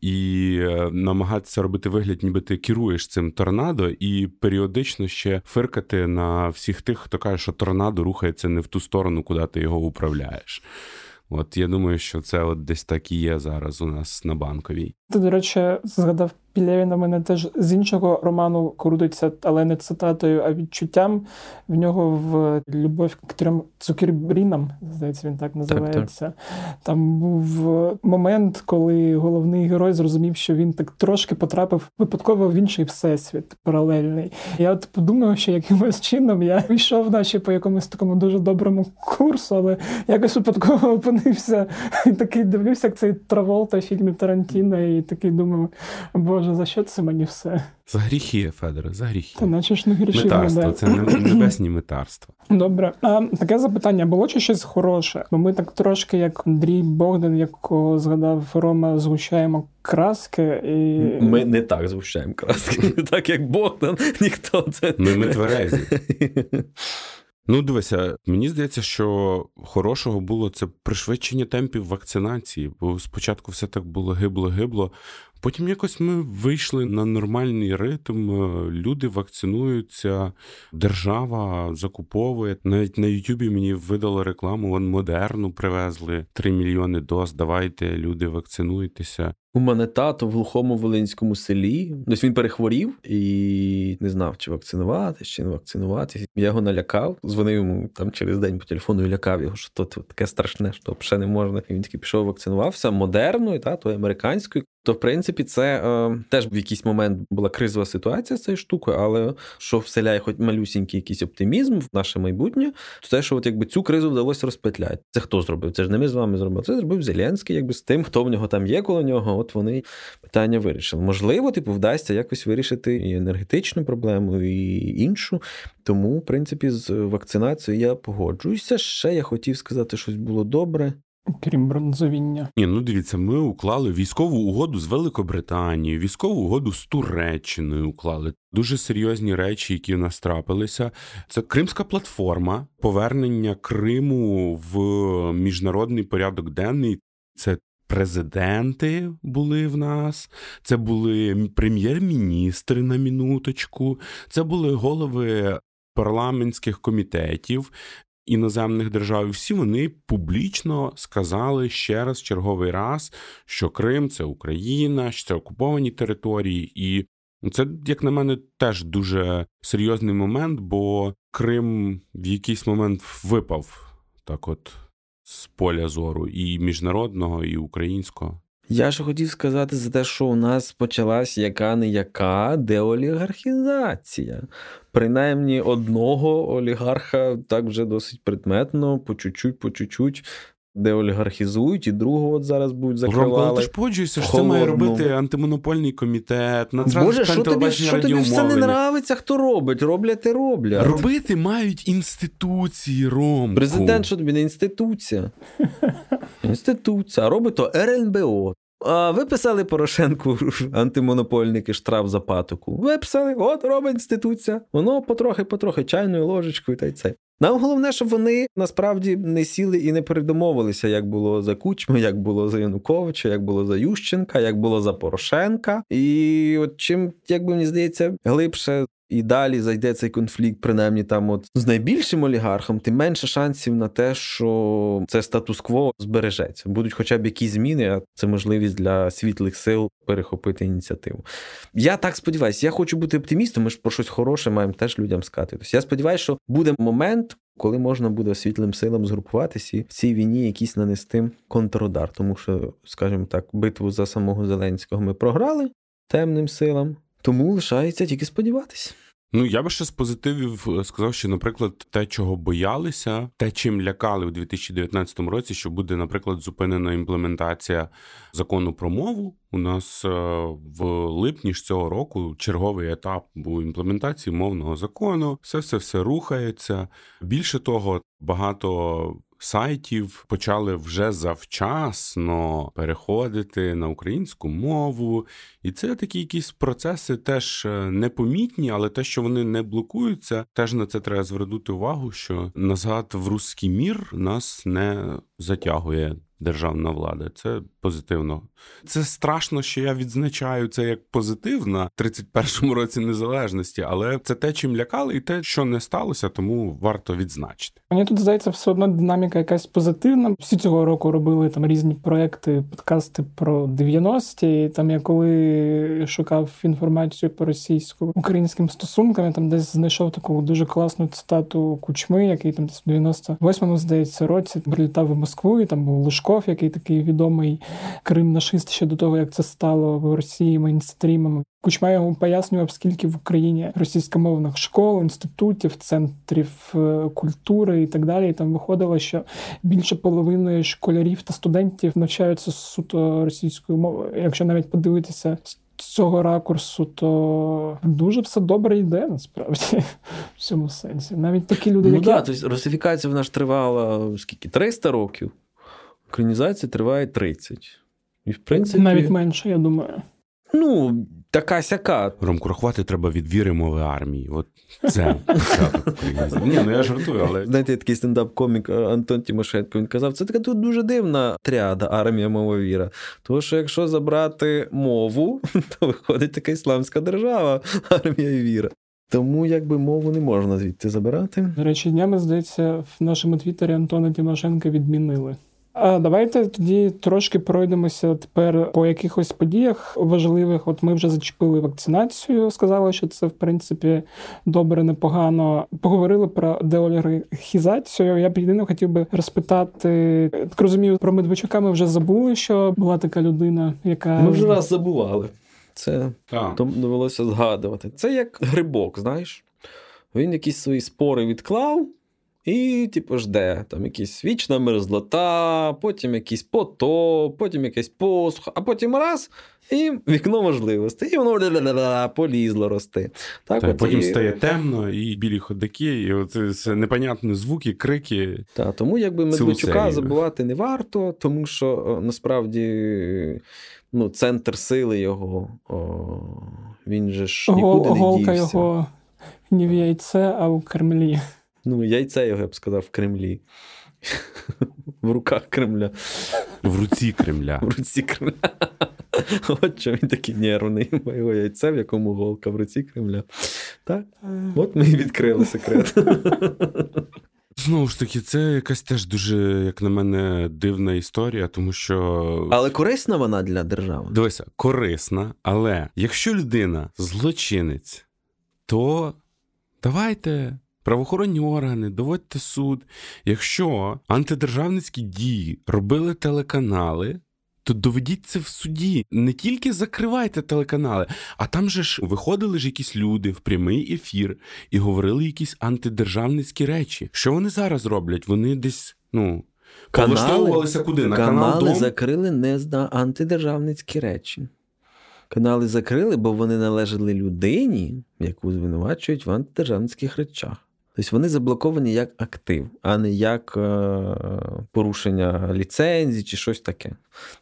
і е, намагатися робити вигляд, ніби ти керуєш цим торнадо, і періодично ще фиркати на всіх тих, хто каже, що торнадо рухається не в ту сторону, куди ти його управляєш. От я думаю, що це от десь так і є зараз у нас на банковій. Ти, до речі, згадав Пілєвіна мене теж з іншого роману крутиться, але не цитатою, а відчуттям. В нього в Любов к трьом цукербрінам, здається, він так називається. Так, так. Там був момент, коли головний герой зрозумів, що він так трошки потрапив випадково в інший всесвіт паралельний. Я от подумав, що якимось чином я йшов наче по якомусь такому дуже доброму курсу, але якось випадково опинився і такий дивлюся, як цей Траволта в фільмі Тарантіна, і такий думав, боже. Боже, за що це мені все? За гріхи, Федоре, за гріхи. Та наче ж не грішили. Метарство, це небесні метарства. Добре. А таке запитання було чи щось хороше? Бо ми так трошки, як Андрій Богдан, якого згадав Рома, згущаємо краски. і... Ми не так згущаємо краски. Так як Богдан, ніхто це. Ми, ми тверезі. Ну, дивися, мені здається, що хорошого було це пришвидшення темпів вакцинації, бо спочатку все так було гибло-гибло. Потім якось ми вийшли на нормальний ритм. Люди вакцинуються, держава закуповує. Навіть на Ютубі мені видали рекламу. Вон модерну привезли 3 мільйони доз. Давайте, люди, вакцинуйтеся. У мене тато в глухому волинському селі. Ось він перехворів і не знав, чи вакцинуватись, чи не вакцинуватись. Я його налякав, дзвонив йому там через день по телефону і лякав його, що то таке страшне, що взагалі не можна. І він таки пішов, вакцинувався модерною, та то американською. То, в принципі, це е, теж в якийсь момент була кризова ситуація з цією штукою, але що вселяє хоч малюсінький якийсь оптимізм в наше майбутнє, то те, що от якби цю кризу вдалося розпетляти. Це хто зробив? Це ж не ми з вами зробили. Це зробив Зеленський, якби з тим, хто в нього там є коло нього. От вони питання вирішили. Можливо, типу, вдасться якось вирішити і енергетичну проблему, і іншу. Тому, в принципі, з вакцинацією я погоджуюся. Ще я хотів сказати, щось було добре. Крім бронзовіння. Ні, ну дивіться, ми уклали військову угоду з Великобританією, військову угоду з Туреччиною уклали. Дуже серйозні речі, які в нас трапилися. Це Кримська платформа, повернення Криму в міжнародний порядок денний. Це президенти були в нас, це були прем'єр-міністри на минуточку, це були голови парламентських комітетів. Іноземних держав, всі вони публічно сказали ще раз, черговий раз, що Крим це Україна, що це окуповані території, і це, як на мене, теж дуже серйозний момент, бо Крим в якийсь момент випав так, от з поля зору і міжнародного, і українського. Я ж хотів сказати за те, що у нас почалась яка не яка деолігархізація. Принаймні одного олігарха так вже досить предметно, по чуть-чуть, по чуть-чуть деолігархізують, і другого от зараз будуть закривали. Ромко, ти ж погоджуєшся, що це має робити антимонопольний комітет, Боже, що тобі, що тобі все не нравиться, хто робить? Роблять і роблять. Робити мають інституції, Ромко. Президент, що тобі не інституція? Інституція, а робить РНБО. А ви писали Порошенку антимонопольники штраф за патоку. Ви писали, от робить інституція. Воно потрохи-потрохи, чайною ложечкою та й це. Нам головне, щоб вони насправді не сіли і не передомовилися, як було за Кучми, як було за Януковича, як було за Ющенка, як було за Порошенка. І от чим, як би мені здається, глибше і далі зайде цей конфлікт, принаймні там, от з найбільшим олігархом, тим менше шансів на те, що це статус-кво збережеться. Будуть хоча б якісь зміни, а це можливість для світлих сил перехопити ініціативу. Я так сподіваюся, я хочу бути оптимістом. Ми ж про щось хороше маємо теж людям сказати. Тобто я сподіваюся, що буде момент. Коли можна буде світлим силам згрупуватися і в цій війні якийсь нанести контрудар, тому що, скажімо так, битву за самого Зеленського ми програли темним силам. Тому лишається тільки сподіватися. Ну, я би ще з позитивів е, сказав, що, наприклад, те, чого боялися, те, чим лякали у 2019 році, що буде, наприклад, зупинена імплементація закону про мову. У нас е, в липні ж цього року черговий етап був імплементації мовного закону. Все все рухається. Більше того, багато сайтів почали вже завчасно переходити на українську мову, і це такі якісь процеси теж е, непомітні, але те, що вони не блокуються, теж на це треба звернути увагу, що назад в русський мір нас не затягує державна влада. Це позитивно. Це страшно, що я відзначаю це як позитив на 31-му році незалежності, але це те, чим лякали, і те, що не сталося, тому варто відзначити. Мені тут здається, все одно динаміка якась позитивна. Всі цього року робили там різні проекти, подкасти про 90-ті. І Там я коли шукав інформацію по російсько-українським стосункам, я там десь знайшов таку дуже класну цитату Кучми, який там десь в 98-му, здається, році прилітав в Москву, і там був Лужков, який такий відомий крим-нашист ще до того, як це стало в Росії мейнстрімом. Кучма йому пояснював, скільки в Україні російськомовних школ, інститутів, центрів е, культури і так далі. І Там виходило, що більше половини школярів та студентів навчаються суто російською мовою. Якщо навіть подивитися з цього ракурсу, то дуже все добре йде насправді в цьому сенсі. Навіть такі люди, ну, які... да, тобто русифікація в нас тривала скільки 300 років. Українізація триває 30. І, в принципі... Навіть менше, я думаю. Ну, така сяка. Ромку, рахувати треба від віри мови армії. От це Ні, ну я жартую, але. Знаєте, такий стендап-комік е, Антон Тимошенко він казав, це така тут дуже дивна тріада армія, мова віра. Тому що якщо забрати мову, то виходить така ісламська держава, армія і віра. Тому якби мову не можна звідти забирати. До речі, днями здається, в нашому твіттері Антона Тимошенка відмінили. А давайте тоді трошки пройдемося тепер по якихось подіях важливих. От ми вже зачепили вакцинацію, сказали, що це в принципі добре, непогано. Поговорили про деолігархізацію. Я б єдине хотів би розпитати. Так розумію, про Медведчука ми вже забули, що була така людина, яка ми вже раз забували. Це то довелося згадувати. Це як грибок, знаєш. Він якісь свої спори відклав. І, типу, жде там якась вічна мерзлота, потім якийсь потоп, потім якась посуха, а потім раз, і вікно можливостей. І воно полізло рости. Так, так от, Потім і... стає темно, і білі ходаки, і оце це непонятні звуки, крики. Так, Тому якби Медведчука забувати не варто, тому що насправді ну, центр сили його, о, він же ж нікуди Голка не дівся. його не в яйце, а у Кремлі. Ну, яйце його я б сказав в Кремлі. В руках Кремля. В руці Кремля. В руці Кремля. От що він такий нервний. Його яйце, в якому голка в руці Кремля. Так? От ми і відкрили секрет. Знову ж таки, це якась теж дуже, як на мене, дивна історія, тому що. Але корисна вона для держави. Дивися, корисна, але якщо людина злочинець, то давайте правоохоронні органи, доводьте суд. Якщо антидержавницькі дії робили телеканали, то доведіть це в суді. Не тільки закривайте телеканали, а там же ж виходили ж якісь люди в прямий ефір і говорили якісь антидержавницькі речі. Що вони зараз роблять? Вони десь, ну. Влаштовувалися куди? На канали канал закрили не за антидержавницькі речі. Канали закрили, бо вони належали людині, яку звинувачують в антидержавницьких речах. Тобто вони заблоковані як актив, а не як е, порушення ліцензії чи щось таке.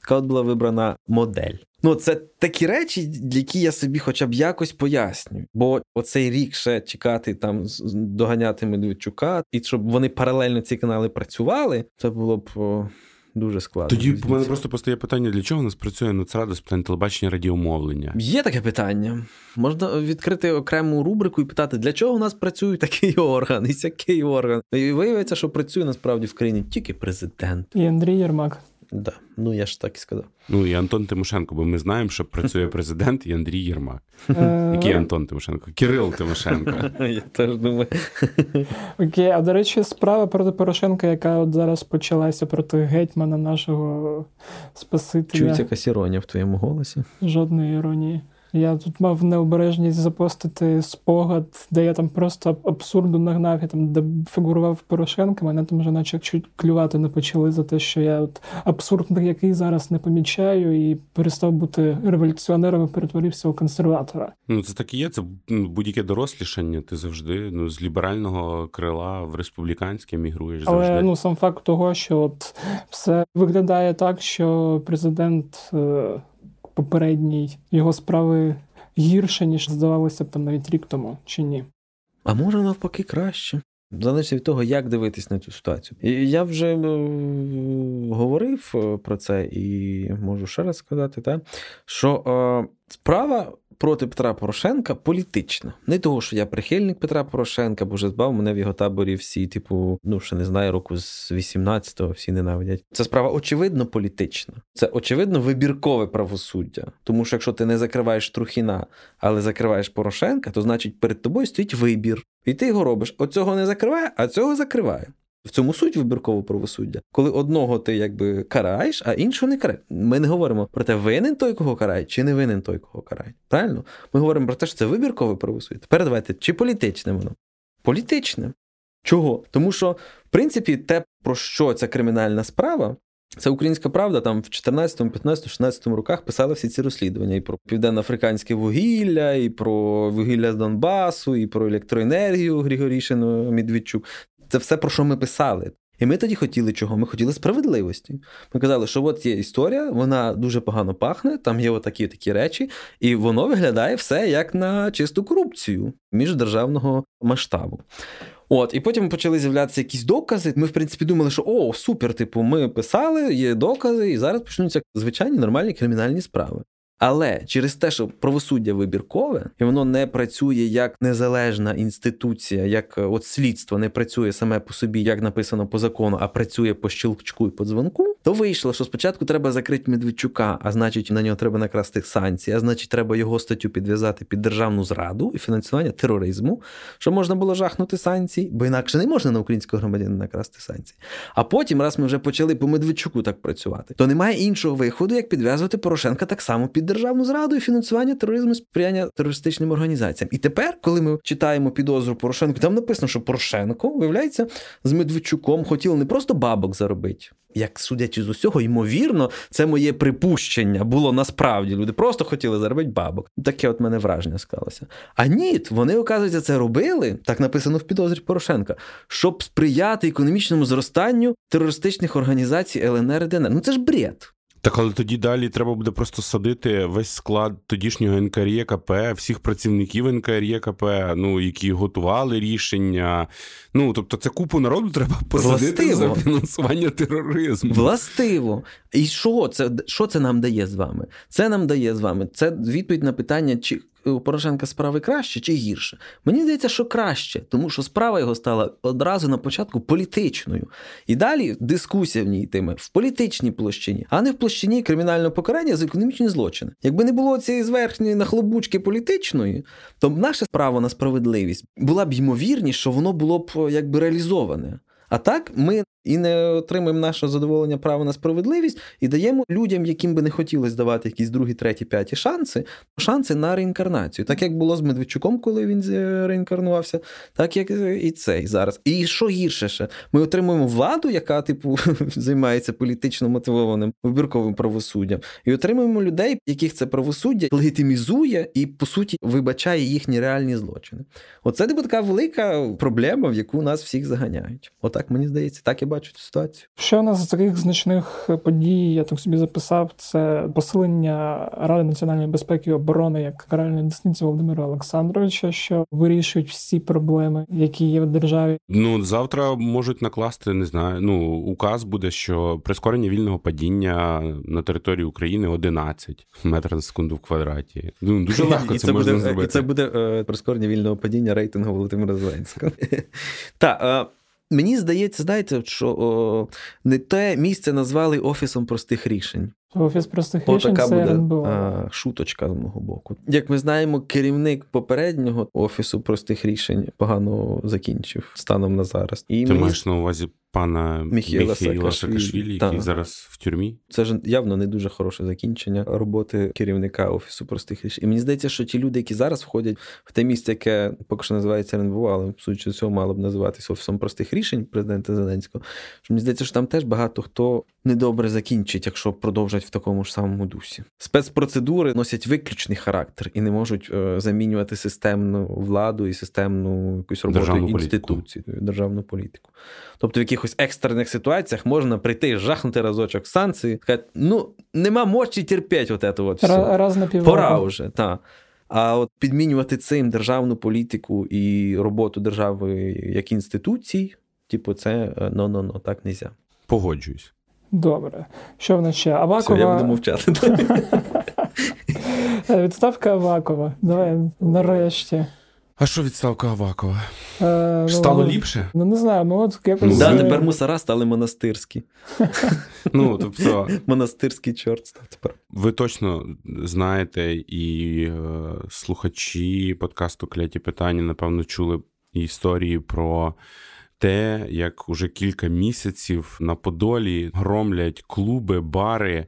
Така от була вибрана модель. Ну, це такі речі, які я собі хоча б якось пояснюю. Бо оцей рік ще чекати, там доганяти Медведчука, і щоб вони паралельно ці канали працювали, це було б. Дуже складно. Тоді в мене просто постає питання: для чого у нас працює Нацрада з питань телебачення радіомовлення? Є таке питання. Можна відкрити окрему рубрику і питати, для чого у нас працює такий орган і сякий орган. І виявиться, що працює насправді в країні тільки президент. І Андрій Єрмак. Да, ну я ж так і сказав. Ну і Антон Тимошенко, бо ми знаємо, що працює президент і Андрій Єрмак. Е, Який Антон Тимошенко? Кирил Тимошенко. Я теж думаю. Окей, а до речі, справа проти Порошенка, яка от зараз почалася проти гетьмана нашого спасителя. Чується якась іронія в твоєму голосі. Жодної іронії. Я тут мав необережність запостити спогад, де я там просто абсурду нагнав, і там де фігурував Порошенко, мене там вже наче чуть клювати не почали за те, що я от абсурд, який зараз не помічаю, і перестав бути революціонером і перетворився у консерватора. Ну це так і є. Це будь-яке дорослішання. Ти завжди ну з ліберального крила в республіканське мігруєш. Але завжди. ну сам факт того, що от все виглядає так, що президент. Попередній його справи гірше, ніж здавалося б там навіть рік тому, чи ні? А може навпаки краще. Залежить від того, як дивитись на цю ситуацію. І Я вже е, говорив е, про це і можу ще раз сказати, та, що е, справа проти Петра Порошенка політична. Не того, що я прихильник Петра Порошенка, бо вже збав мене в його таборі всі, типу, ну ще не знаю, року з 18-го всі ненавидять. Це справа очевидно політична. Це очевидно вибіркове правосуддя. Тому що якщо ти не закриваєш Трухіна, але закриваєш Порошенка, то значить перед тобою стоїть вибір. І ти його робиш. Оцього не закриває, а цього закриває. В цьому суть вибіркового правосуддя, коли одного ти якби караєш, а іншого не караєш. Ми не говоримо про те, винен той, кого карають, чи не винен той, кого карають. Правильно? Ми говоримо про те, що це вибіркове правосуддя. Тепер давайте, чи політичне воно? Політичне. Чого? Тому що, в принципі, те, про що ця кримінальна справа, це українська правда, там в 14, 15, 16 роках писали всі ці розслідування і про південно-африканське вугілля, і про вугілля з Донбасу, і про електроенергію Григорішину Медведчук. Це все про що ми писали. І ми тоді хотіли чого? Ми хотіли справедливості. Ми казали, що от є історія, вона дуже погано пахне, там є отакі такі речі, і воно виглядає все як на чисту корупцію міждержавного масштабу. От, і потім почали з'являтися якісь докази. Ми, в принципі, думали, що о, супер, типу, ми писали, є докази, і зараз почнуться звичайні нормальні кримінальні справи. Але через те, що правосуддя вибіркове, і воно не працює як незалежна інституція, як е, от слідство не працює саме по собі, як написано по закону, а працює по щелчку і по дзвонку, то вийшло, що спочатку треба закрити Медведчука, а значить, на нього треба накрасти санкції, а значить, треба його статтю підв'язати під державну зраду і фінансування тероризму, щоб можна було жахнути санкції, бо інакше не можна на українського громадянина накрасти санкції. А потім, раз ми вже почали по Медведчуку так працювати, то немає іншого виходу, як підв'язувати Порошенка так само під державну зраду і фінансування тероризму сприяння терористичним організаціям. І тепер, коли ми читаємо підозру Порошенку, там написано, що Порошенко, виявляється, з Медведчуком хотіли не просто бабок заробити. Як судячи з усього, ймовірно, це моє припущення було насправді. Люди просто хотіли заробити бабок. Таке от мене враження склалося. А ні, вони, оказується, це робили, так написано в підозрі Порошенка, щоб сприяти економічному зростанню терористичних організацій ЛНР і ДНР. Ну це ж бред. Так, але тоді далі треба буде просто садити весь склад тодішнього НКРЄКП, всіх працівників НКРЄКП, ну які готували рішення. Ну тобто, це купу народу треба посадити Властиво. за фінансування тероризму. Властиво. І що це що це нам дає з вами? Це нам дає з вами. Це відповідь на питання, чи у Порошенка справи краще чи гірше? Мені здається, що краще, тому що справа його стала одразу на початку політичною. І далі дискусія в ній йтиме в політичній площині, а не в площині кримінального покарання за економічні злочини. Якби не було цієї зверхньої нахлобучки політичної, то наше право на справедливість була б ймовірність, що воно було б якби реалізоване. А так ми і не отримуємо наше задоволення права на справедливість і даємо людям, яким би не хотілося давати якісь другі, треті, п'яті шанси, шанси на реінкарнацію. Так як було з Медведчуком, коли він реінкарнувався, так як і цей зараз. І що гірше ще, ми отримуємо владу, яка, типу, займається політично мотивованим вибірковим правосуддям, і отримуємо людей, яких це правосуддя легітимізує і, по суті, вибачає їхні реальні злочини. Оце типу така велика проблема, в яку нас всіх заганяють. Отак мені здається, так і бачу цю ситуацію. Ще одна з таких значних подій, я так собі записав, це посилення Ради національної безпеки і оборони як каральної десниці Володимира Олександровича, що вирішують всі проблеми, які є в державі. Ну завтра можуть накласти, не знаю. Ну указ буде, що прискорення вільного падіння на території України 11 метрів на секунду в квадраті. Ну дуже легко це, це можна буде, зробити. І Це буде е, прискорення вільного падіння рейтингу Володимира Зеленського. Так, е, Мені здається, знаєте, що о, не те місце назвали офісом простих рішень. Офіс простих рішень це буде а, шуточка з мого боку. Як ми знаємо, керівник попереднього офісу простих рішень погано закінчив станом на зараз. І Ти мені... маєш на увазі пана Міхіла, Саакашвілі, який зараз в тюрмі. Це ж явно не дуже хороше закінчення роботи керівника офісу простих рішень. І мені здається, що ті люди, які зараз входять в те місце, яке поки що називається РНБО, але судячи цього, мало б називатися офісом простих рішень президента Зеленського. Що мені здається, що там теж багато хто недобре закінчить, якщо продовжать в такому ж самому дусі. Спецпроцедури носять виключний характер і не можуть е, замінювати системну владу і системну якусь роботу державну інституцій, політику. державну політику. Тобто в якихось екстрених ситуаціях можна прийти, жахнути разочок санкції, сказати, ну нема мочі терпіти от це от все. Раз на Пора вже, так. А от підмінювати цим державну політику і роботу держави як інституцій, типу, це ну-ну-ну, так не можна. Погоджуюсь. Добре. Що в нас ще? Авакова... Все, я буду мовчати. Відставка Авакова. Давай нарешті. А що відставка Авакова? Е, ну, Стало ну, ліпше? Ну не знаю, ну от якось. Да, тепер мусора стали монастирські. Ну, тобто... Монастирський чорт став тепер. Ви точно знаєте, і е, слухачі подкасту Кляті питання, напевно, чули історії про те, як уже кілька місяців на Подолі громлять клуби, бари,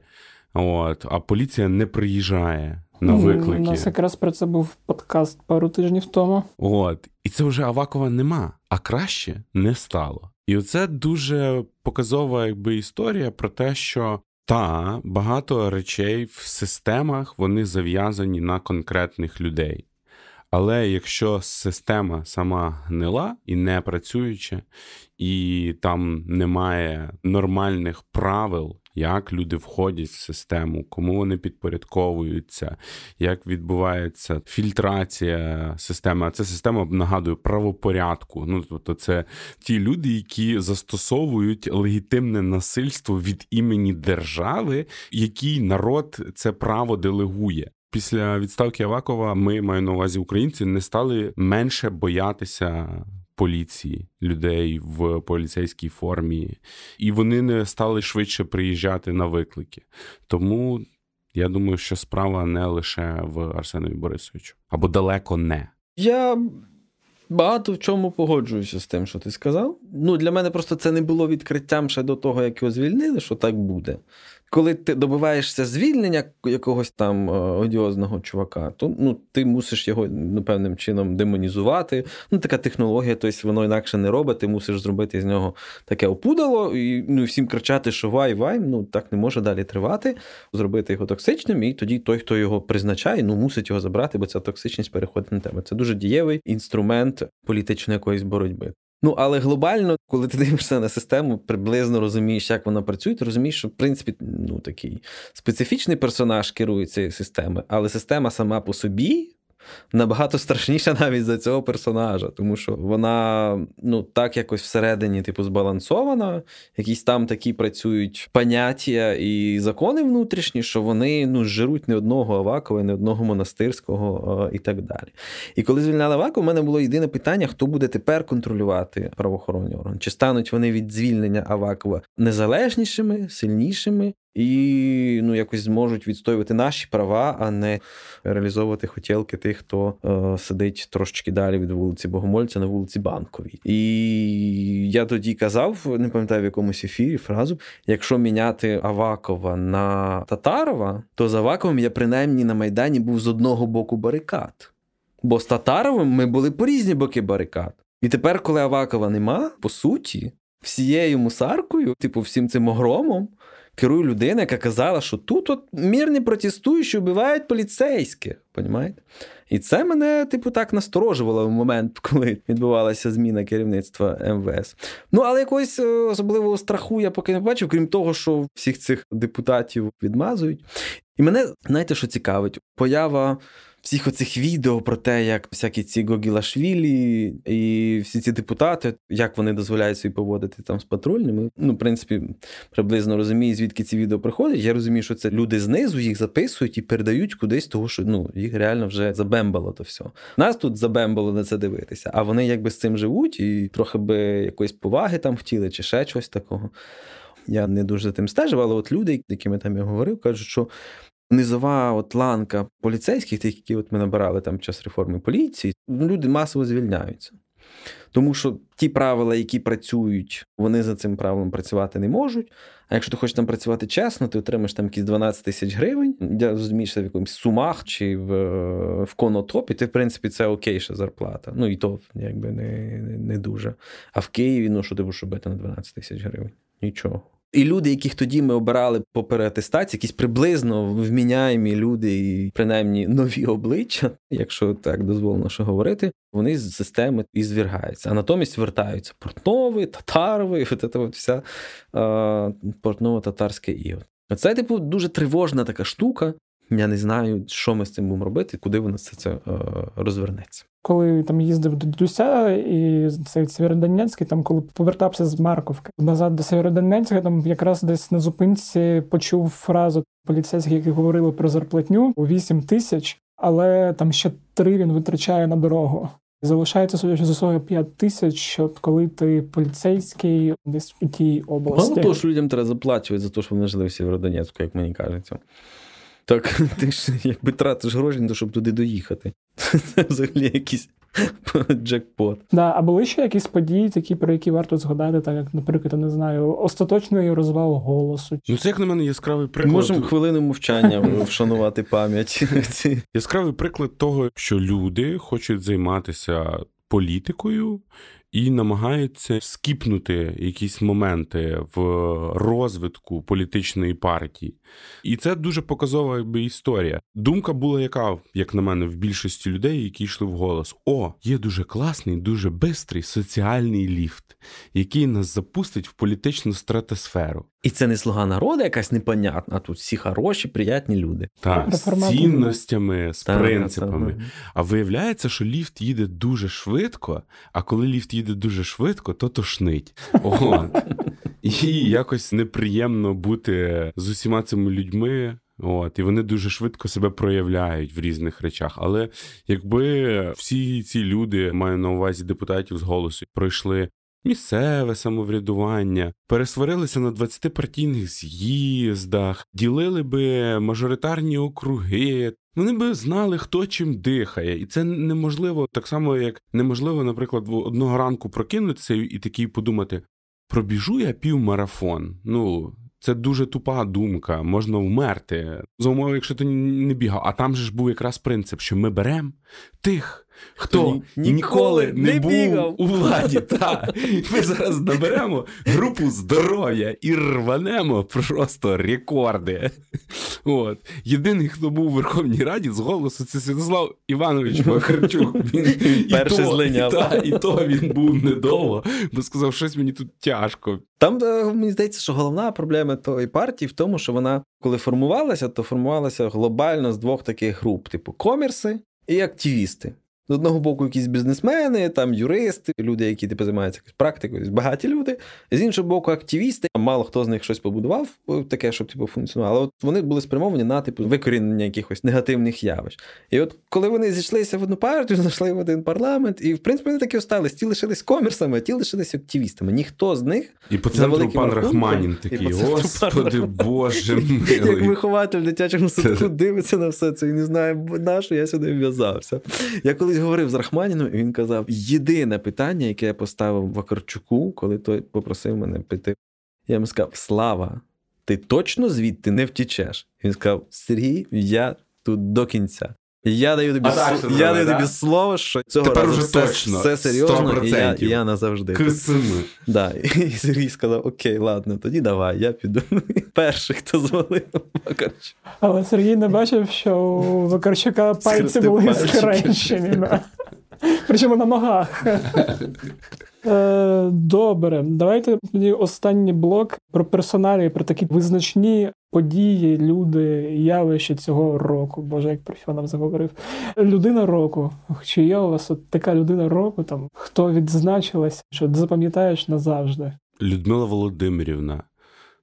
от, а поліція не приїжджає. На виклики. У нас якраз про це був подкаст пару тижнів тому. От. І це вже Авакова нема, а краще не стало. І оце дуже показова якби історія про те, що та багато речей в системах вони зав'язані на конкретних людей. Але якщо система сама гнила і не працююча, і там немає нормальних правил, як люди входять в систему, кому вони підпорядковуються, як відбувається фільтрація системи. А це система нагадую правопорядку. Ну тобто, це ті люди, які застосовують легітимне насильство від імені держави, який народ це право делегує. Після відставки Авакова ми маю на увазі українці не стали менше боятися поліції людей в поліцейській формі, і вони не стали швидше приїжджати на виклики. Тому я думаю, що справа не лише в Арсенові Борисовичу або далеко не. Я багато в чому погоджуюся з тим, що ти сказав. Ну, для мене просто це не було відкриттям ще до того, як його звільнили, що так буде коли ти добиваєшся звільнення якогось там е, одіозного чувака, то ну, ти мусиш його ну, певним чином демонізувати. Ну, Така технологія, тобто воно інакше не робить, ти мусиш зробити з нього таке опудало і ну, всім кричати, що вай, вай, ну так не може далі тривати, зробити його токсичним, і тоді той, хто його призначає, ну мусить його забрати, бо ця токсичність переходить на тебе. Це дуже дієвий інструмент політичної якоїсь боротьби. Ну, але глобально, коли ти дивишся на систему, приблизно розумієш, як вона працює, ти розумієш, що в принципі ну, такий специфічний персонаж керує цією системою, але система сама по собі набагато страшніша навіть за цього персонажа, тому що вона ну так якось всередині, типу, збалансована. Якісь там такі працюють поняття і закони внутрішні, що вони ну жируть не одного Авакова, не одного монастирського і так далі. І коли звільняли Авакова, у мене було єдине питання: хто буде тепер контролювати правоохоронні органи? Чи стануть вони від звільнення Авакова незалежнішими, сильнішими? І ну якось зможуть відстоювати наші права, а не реалізовувати хотілки тих, хто е, сидить трошечки далі від вулиці Богомольця на вулиці Банковій. І я тоді казав, не пам'ятаю в якомусь ефірі фразу: якщо міняти Авакова на Татарова, то з Аваковим я принаймні на Майдані був з одного боку барикад. Бо з Татаровим ми були по різні боки барикад. І тепер, коли Авакова нема, по суті, всією мусаркою, типу, всім цим огромом, керує людина, яка казала, що тут от мирні протестуючі вбивають поліцейських. Понімаєте? І це мене, типу, так насторожувало в момент, коли відбувалася зміна керівництва МВС. Ну, але якогось е, особливого страху я поки не бачив, крім того, що всіх цих депутатів відмазують. І мене, знаєте, що цікавить? Поява всіх оцих відео про те, як всякі ці Гогілашвілі і всі ці депутати, як вони дозволяють собі поводити там з патрульними. Ну, в принципі, приблизно розумію, звідки ці відео приходять. Я розумію, що це люди знизу їх записують і передають кудись, того що ну їх реально вже забембало то все. Нас тут забембало на це дивитися, а вони якби з цим живуть і трохи би якоїсь поваги там хотіли, чи ще чогось такого. Я не дуже за тим стежив, але от люди, якими там я говорив, кажуть, що низова от ланка поліцейських, тих, які от ми набирали там час реформи поліції, ну, люди масово звільняються. Тому що ті правила, які працюють, вони за цим правилом працювати не можуть. А якщо ти хочеш там працювати чесно, ти отримаєш там якісь 12 тисяч гривень, розумієшся в якомусь сумах чи в в конотопі, ти, в принципі, це окейша зарплата. Ну і то якби не не дуже. А в Києві, ну що ти будеш робити на 12 тисяч гривень? Нічого. І люди, яких тоді ми обирали по переатестації, якісь приблизно вміняємі люди, і принаймні нові обличчя, якщо так дозволено що говорити, вони з системи і звергаються. А натомість вертаються Портнови, Татарови, от це от вся портново-татарське іго. Це, типу, дуже тривожна така штука. Я не знаю, що ми з цим будемо робити, куди воно все це е, розвернеться коли там їздив до дідуся, і цей Сєвєродонецький, там коли повертався з Марковки назад до Сєвєродонецька, там якраз десь на зупинці почув фразу поліцейських, які говорили про зарплатню у 8 тисяч, але там ще три він витрачає на дорогу. Залишається судячи з усього 5 тисяч, от коли ти поліцейський десь у тій області. Мало того, що людям треба заплачувати за те, що вони жили в Сєвєродонецьку, як мені кажеться. Так ти ж якби тратиш гроші, щоб туди доїхати. Це взагалі якийсь джекпот. Да, А були ще якісь події, такі, про які варто згадати, так як, наприклад, я не знаю, остаточний розвал голосу. Ну, це як на мене яскравий приклад. Можемо хвилину мовчання вшанувати пам'ять. Яскравий приклад того, що люди хочуть займатися політикою і намагаються скіпнути якісь моменти в розвитку політичної партії. І це дуже показова якби, історія. Думка була, яка, як на мене, в більшості людей, які йшли в голос: О, є дуже класний, дуже бистрий соціальний ліфт, який нас запустить в політичну стратосферу. І це не слуга народу, якась непонятна, а тут всі хороші, приятні люди. Так, з цінностями, з так, принципами. Так, так. А виявляється, що ліфт їде дуже швидко, а коли ліфт їде дуже швидко, то тошнить. От. І якось неприємно бути з усіма цими людьми. От, І вони дуже швидко себе проявляють в різних речах. Але якби всі ці люди, маю на увазі депутатів з голосу, пройшли місцеве самоврядування, пересварилися на 20-партійних з'їздах, ділили би мажоритарні округи. Вони би знали, хто чим дихає, і це неможливо так само, як неможливо, наприклад, одного ранку прокинутися і такий подумати: пробіжу я півмарафон. Ну це дуже тупа думка, можна вмерти. За умови, якщо ти не бігав. А там же ж був якраз принцип, що ми беремо тих, хто Ні, ніколи не, не був бігав. у владі. Та. Ми зараз наберемо групу здоров'я і рванемо просто рекорди. От. Єдиний, хто був у Верховній Раді з голосу, це Святослав Іванович Вахарчук. Він Перший злиняв. Та, і то він був недовго, бо сказав, щось мені тут тяжко. Там е, мені здається, що головна проблема тої партії в тому, що вона, коли формувалася, то формувалася глобально з двох таких груп: типу комірси і активісти. З одного боку, якісь бізнесмени, там юристи, люди, які типу, займаються практикою, багаті люди. З іншого боку, активісти. Мало хто з них щось побудував, таке, щоб типу, функціонувало. От вони були спрямовані на типу викорінення якихось негативних явищ. І от коли вони зійшлися в одну партію, знайшли в один парламент, і в принципі вони таки остались. Ті лишились комерсами, а ті лишились активістами. Ніхто з них і по центру пан Рахманін такий. Господи, Боже милий. Як вихователь дитячого садку дивиться на все це і не знає, на що я сюди в'язався. Я колись говорив з Рахманіном, і він казав: єдине питання, яке я поставив Вакарчуку, коли той попросив мене піти. Я йому сказав: Слава, ти точно звідти не втічеш? Він сказав: Сергій, я тут до кінця. Я даю тобі а с... я даю тобі слово, що цього Тепер разу вже все, точно, все серйозно, 100%. і я, я назавжди. Кисими. Да. І Сергій сказав: Окей, ладно, тоді давай, я піду. Перший, хто звалив Вакарчук. Але Сергій не бачив, що у Вакарчука пальці були скрещені. Да. Причому на ногах. Е, добре, давайте тоді останній блок про персоналі, про такі визначні події, люди, явища цього року. Боже, як Профіонов заговорив. Людина року. Чи є у вас от така людина року, там хто відзначилась, що запам'ятаєш назавжди? Людмила Володимирівна.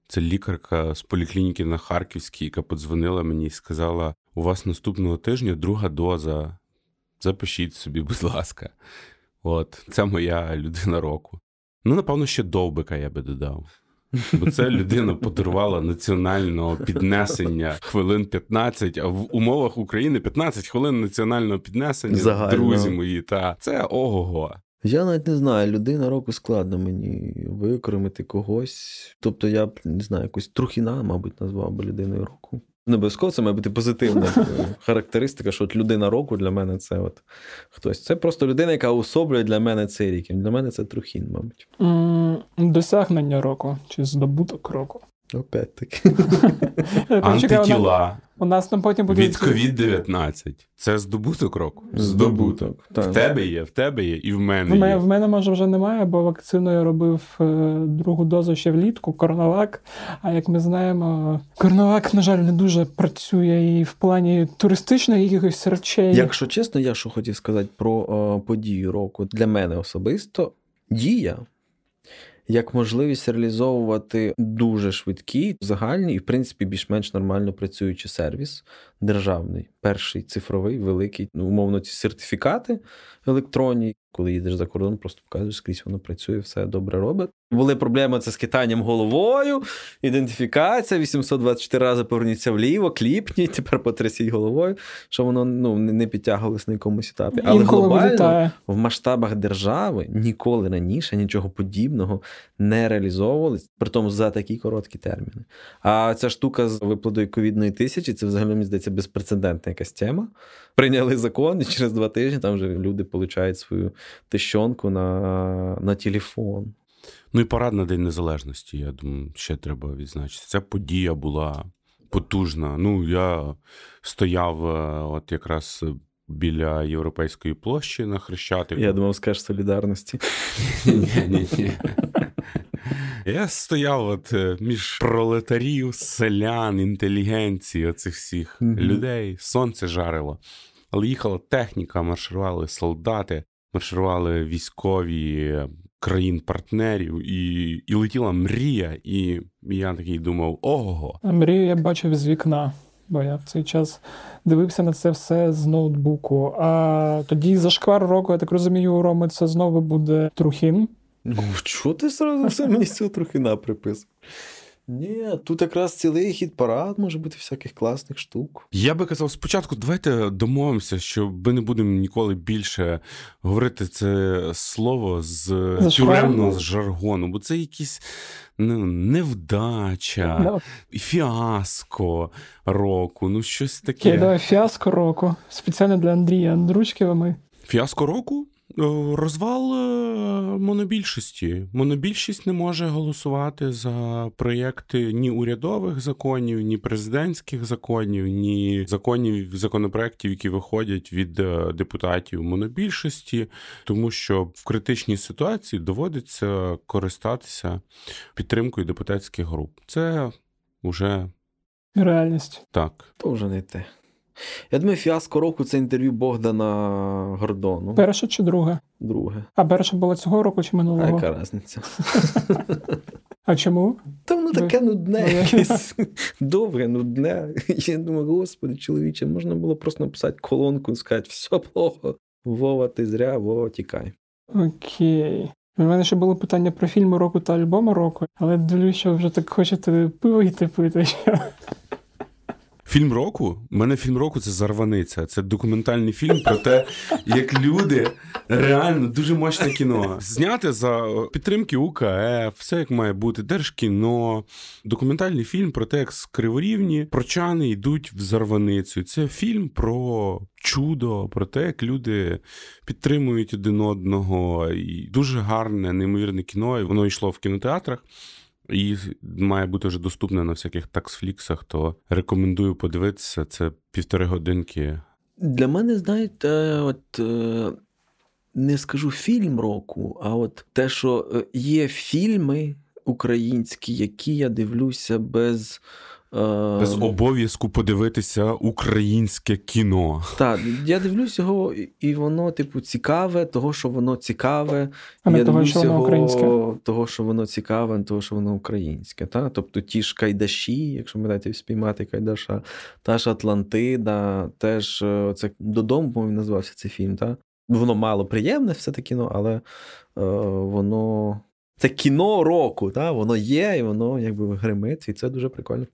Це лікарка з поліклініки на Харківській, яка подзвонила мені і сказала: у вас наступного тижня друга доза. Запишіть собі, будь ласка. От, це моя людина року. Ну, напевно, ще довбика я би додав. Бо це людина подарувала національного піднесення хвилин 15, а в умовах України 15 хвилин національного піднесення. Загально. Друзі мої, та це ого-го. Я навіть не знаю, людина року складно мені викоримити когось. Тобто я б не знаю, якусь трухіна, мабуть, назвав би людиною року. Не обов'язково це має бути позитивна характеристика, що от людина року для мене це от хтось. Це просто людина, яка особлює для мене цей рік. Для мене це трухін, мабуть. Досягнення року чи здобуток року. Опять таки. Антитіла. У нас там потім буде від COVID-19. Це здобуток року. Здобуток. В тебе є, в тебе є, і в мене в мене, є. В мене може вже немає, бо вакцину я робив е, другу дозу ще влітку, коронавак. А як ми знаємо, коронавак, на жаль, не дуже працює і в плані туристичних якихось речей. Якщо чесно, я що хотів сказати про о, подію року для мене особисто дія. Як можливість реалізовувати дуже швидкий, загальний і, в принципі, більш-менш нормально працюючий сервіс державний, перший цифровий, великий, ну, умовно, ці сертифікати електронні. Коли їдеш за кордон, просто показуєш, скрізь воно працює, все добре робить. Були проблеми це з китанням головою, ідентифікація, 824 рази поверніться вліво, кліпніть, тепер потрясіть головою, що воно ну, не підтягувалось на якомусь етапі. Але Інколи глобально вилітає. в масштабах держави ніколи раніше нічого подібного не реалізовувалось, при тому за такі короткі терміни. А ця штука з виплатою ковідної тисячі, це взагалі мені здається безпрецедентна якась тема. Прийняли закон, і через два тижні там вже люди получають свою тищонку на, на телефон. Ну і парад на День Незалежності, я думаю, ще треба відзначити. Ця подія була потужна. Ну, я стояв е, от якраз біля Європейської площі на Хрещатику. Я думав, скажеш солідарності. Ні-ні-ні. Я стояв от е, між пролетарів, селян, інтелігенції, оцих всіх людей. Сонце жарило. Але їхала техніка, марширували солдати, марширували військові країн-партнерів, і, і летіла мрія. І я такий думав: ого. А Мрію я бачив з вікна, бо я в цей час дивився на це все з ноутбуку. А тоді за шквар року, я так розумію, у Роми це знову буде Трухін. Ну, чого ти сразу все мені з цього трохи наприписав? Ні, тут якраз цілий хід парад може бути всяких класних штук. Я би казав, спочатку давайте домовимося, що ми не будемо ніколи більше говорити це слово з тюремного з жаргону, бо це якісь ну, невдача, Ну, фіаско року, ну щось Окей, таке. давай фіаско року. Спеціально для Андрія Андручківа ми. Фіаско року? О, Розвал е, монобільшості. Монобільшість не може голосувати за проєкти ні урядових законів, ні президентських законів, ні законів законопроєктів, які виходять від е, депутатів монобільшості, тому що в критичній ситуації доводиться користатися підтримкою депутатських груп. Це вже Реальність. так. То вже не те. Я думаю, фіаско року це інтерв'ю Богдана Гордону. Перше чи друге? Друге. А перше було цього року чи А минулого? яка різниця? А чому? Та воно таке нудне, Ну, якесь довге, нудне. Я думаю, господи, чоловіче, можна було просто написати колонку і сказати, все плохо. Вова, ти зря, Вова, тікай. Окей. У мене ще було питання про фільми року та альбоми року, але дивлюсь, що вже так хочете пиво йти пити. Фільм року? У мене фільм року це Зарваниця. Це документальний фільм про те, як люди реально дуже мощне кіно. Зняте за підтримки УКФ, все як має бути, держкіно. Документальний фільм про те, як з Криворівні прочани йдуть в Зарваницю. Це фільм про чудо, про те, як люди підтримують один одного. І дуже гарне, неймовірне кіно. І воно йшло в кінотеатрах. І має бути вже доступне на всяких таксфліксах, то рекомендую подивитися. Це півтори годинки. Для мене, знаєте, от е, не скажу фільм року, а от те, що е, є фільми українські, які я дивлюся без. Е, Без обов'язку подивитися українське кіно. Так, я дивлюсь його, і- воно, типу, цікаве, того, що воно цікаве. А не я того, що воно його, українське. того, що воно цікаве, того, що воно українське. Та? Тобто ті ж Кайдаші, якщо ми дайте спіймати Кайдаша, та ж Атлантида, теж е, це додому, по-моєму, називався цей фільм. Та? Воно мало приємне, все таки кіно, але е, воно. Це кіно року, та? воно є, і воно якби гримить, і це дуже прикольно.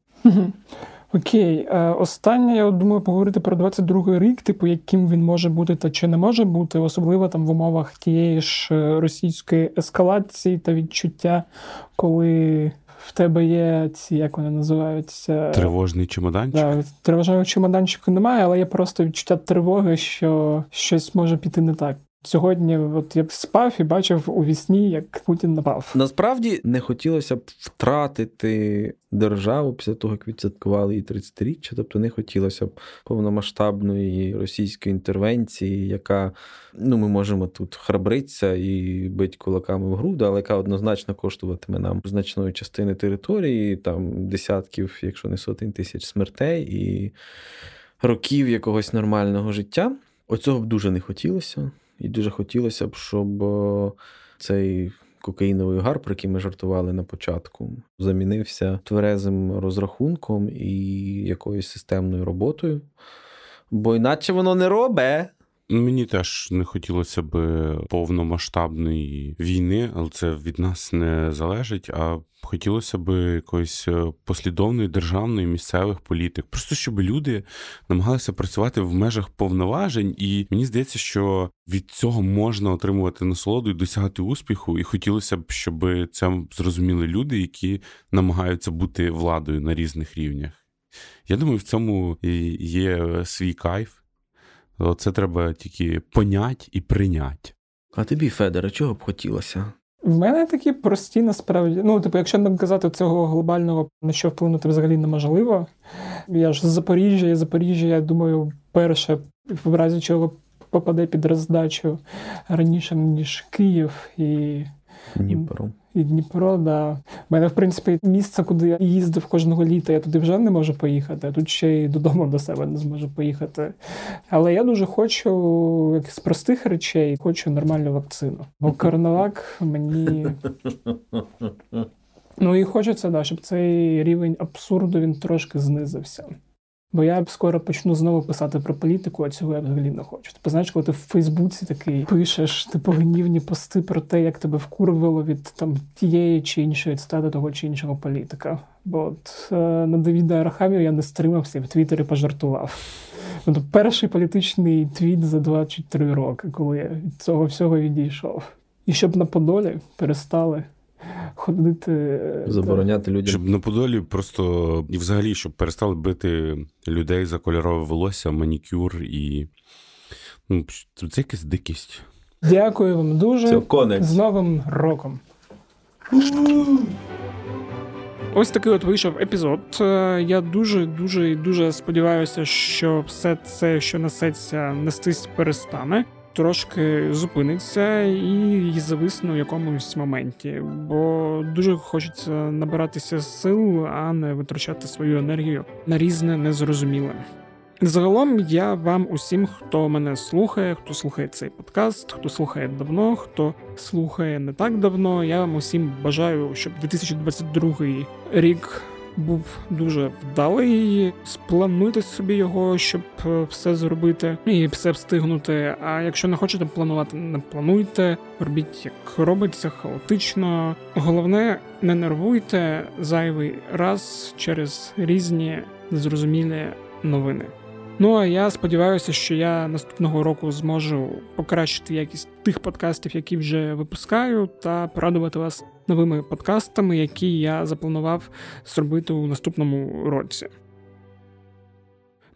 Окей, Е, останнє, я думаю, поговорити про 22-й рік, типу, яким він може бути та чи не може бути, особливо там в умовах тієї ж е, російської ескалації та відчуття, коли в тебе є ці, як вони називаються, Тривожний чемоданчик. Да, тривожного чемоданчику немає, але є просто відчуття тривоги, що щось може піти не так. Сьогодні, от я спав і бачив у вісні, як Путін напав. Насправді не хотілося б втратити державу після того, як відсвяткували її 30-річчя. Тобто не хотілося б повномасштабної російської інтервенції, яка ну ми можемо тут храбритися і бити кулаками в груди, але яка однозначно коштуватиме нам значної частини території, там десятків, якщо не сотень тисяч смертей і років якогось нормального життя. Оцього б дуже не хотілося. І дуже хотілося б, щоб е, цей кокаїновий гар, про який ми жартували на початку, замінився тверезим розрахунком і якоюсь системною роботою. Бо іначе воно не робе. Мені теж не хотілося б повномасштабної війни, але це від нас не залежить. А хотілося б якоїсь е, послідовної державної місцевих політик. Просто щоб люди намагалися працювати в межах повноважень, і мені здається, що від цього можна отримувати насолоду і досягати успіху. І хотілося б, щоб це зрозуміли люди, які намагаються бути владою на різних рівнях. Я думаю, в цьому є свій кайф. Це треба тільки понять і прийняти. А тобі, Федоре, чого б хотілося? В мене такі прості насправді. Ну, типу, якщо не казати цього глобального, на що вплинути взагалі неможливо. Я ж з Запоріжжя, і Запоріжжя, я думаю, перше, в разі чого попаде під роздачу раніше, ніж Київ і Дніпром. І Дніпро, да. У мене, в принципі, місце, куди я їздив кожного літа, я туди вже не можу поїхати, а тут ще й додому до себе не зможу поїхати. Але я дуже хочу як з простих речей, хочу нормальну вакцину. Бо коронавак мені. Ну і хочеться, да, щоб цей рівень абсурду він трошки знизився. Бо я скоро почну знову писати про політику, а цього я взагалі не хочу. Типу, знаєш, коли ти в Фейсбуці такий пишеш типу гнівні пости про те, як тебе вкурвало від там тієї чи іншої цитати того чи іншого політика. Бо от е, на Давіда Арахамію я не стримався і в Твіттері пожартував. Тобто перший політичний твіт за 23 роки, коли я від цього всього відійшов. І щоб на Подолі перестали ходити. е, Забороняти людям. Щоб на Подолі просто і взагалі, щоб перестали бити людей за кольорове волосся, манікюр і. Ну, це якась дикість. Дякую вам дуже. Це конець. З Новим роком. Ось такий от вийшов епізод. Е, Я дуже, дуже і дуже сподіваюся, що все це, що несеться, нестись перестане. Трошки зупиниться і зависне у якомусь моменті, бо дуже хочеться набиратися сил, а не витрачати свою енергію на різне незрозуміле. Загалом я вам усім, хто мене слухає, хто слухає цей подкаст, хто слухає давно, хто слухає не так давно. Я вам усім бажаю, щоб 2022 рік був дуже вдалий. Сплануйте собі його, щоб е, все зробити і все встигнути. А якщо не хочете планувати, не плануйте. Робіть як робиться, хаотично. Головне, не нервуйте зайвий раз через різні незрозумілі новини. Ну а я сподіваюся, що я наступного року зможу покращити якість тих подкастів, які вже випускаю, та порадувати вас новими подкастами, які я запланував зробити у наступному році.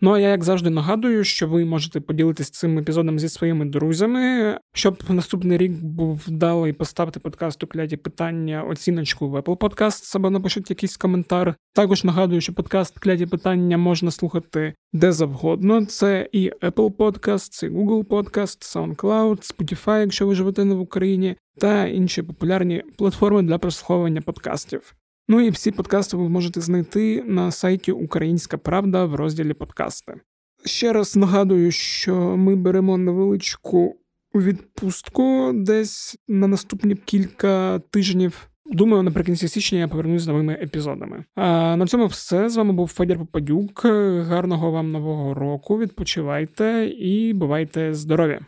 Ну а я, як завжди, нагадую, що ви можете поділитися цим епізодом зі своїми друзями. Щоб наступний рік був вдалий, поставте подкасту кляті питання, оціночку в Apple Podcasts або напишіть якийсь коментар. Також нагадую, що подкаст кляті питання можна слухати де завгодно. Це і Apple Podcast, і Google Podcast, SoundCloud, Spotify, якщо ви живете не в Україні, та інші популярні платформи для прослуховування подкастів. Ну і всі подкасти ви можете знайти на сайті Українська Правда в розділі подкасти. Ще раз нагадую, що ми беремо невеличку відпустку десь на наступні кілька тижнів. Думаю, наприкінці січня я повернусь з новими епізодами. А на цьому все. З вами був Федір Попадюк. Гарного вам нового року. Відпочивайте і бувайте здорові!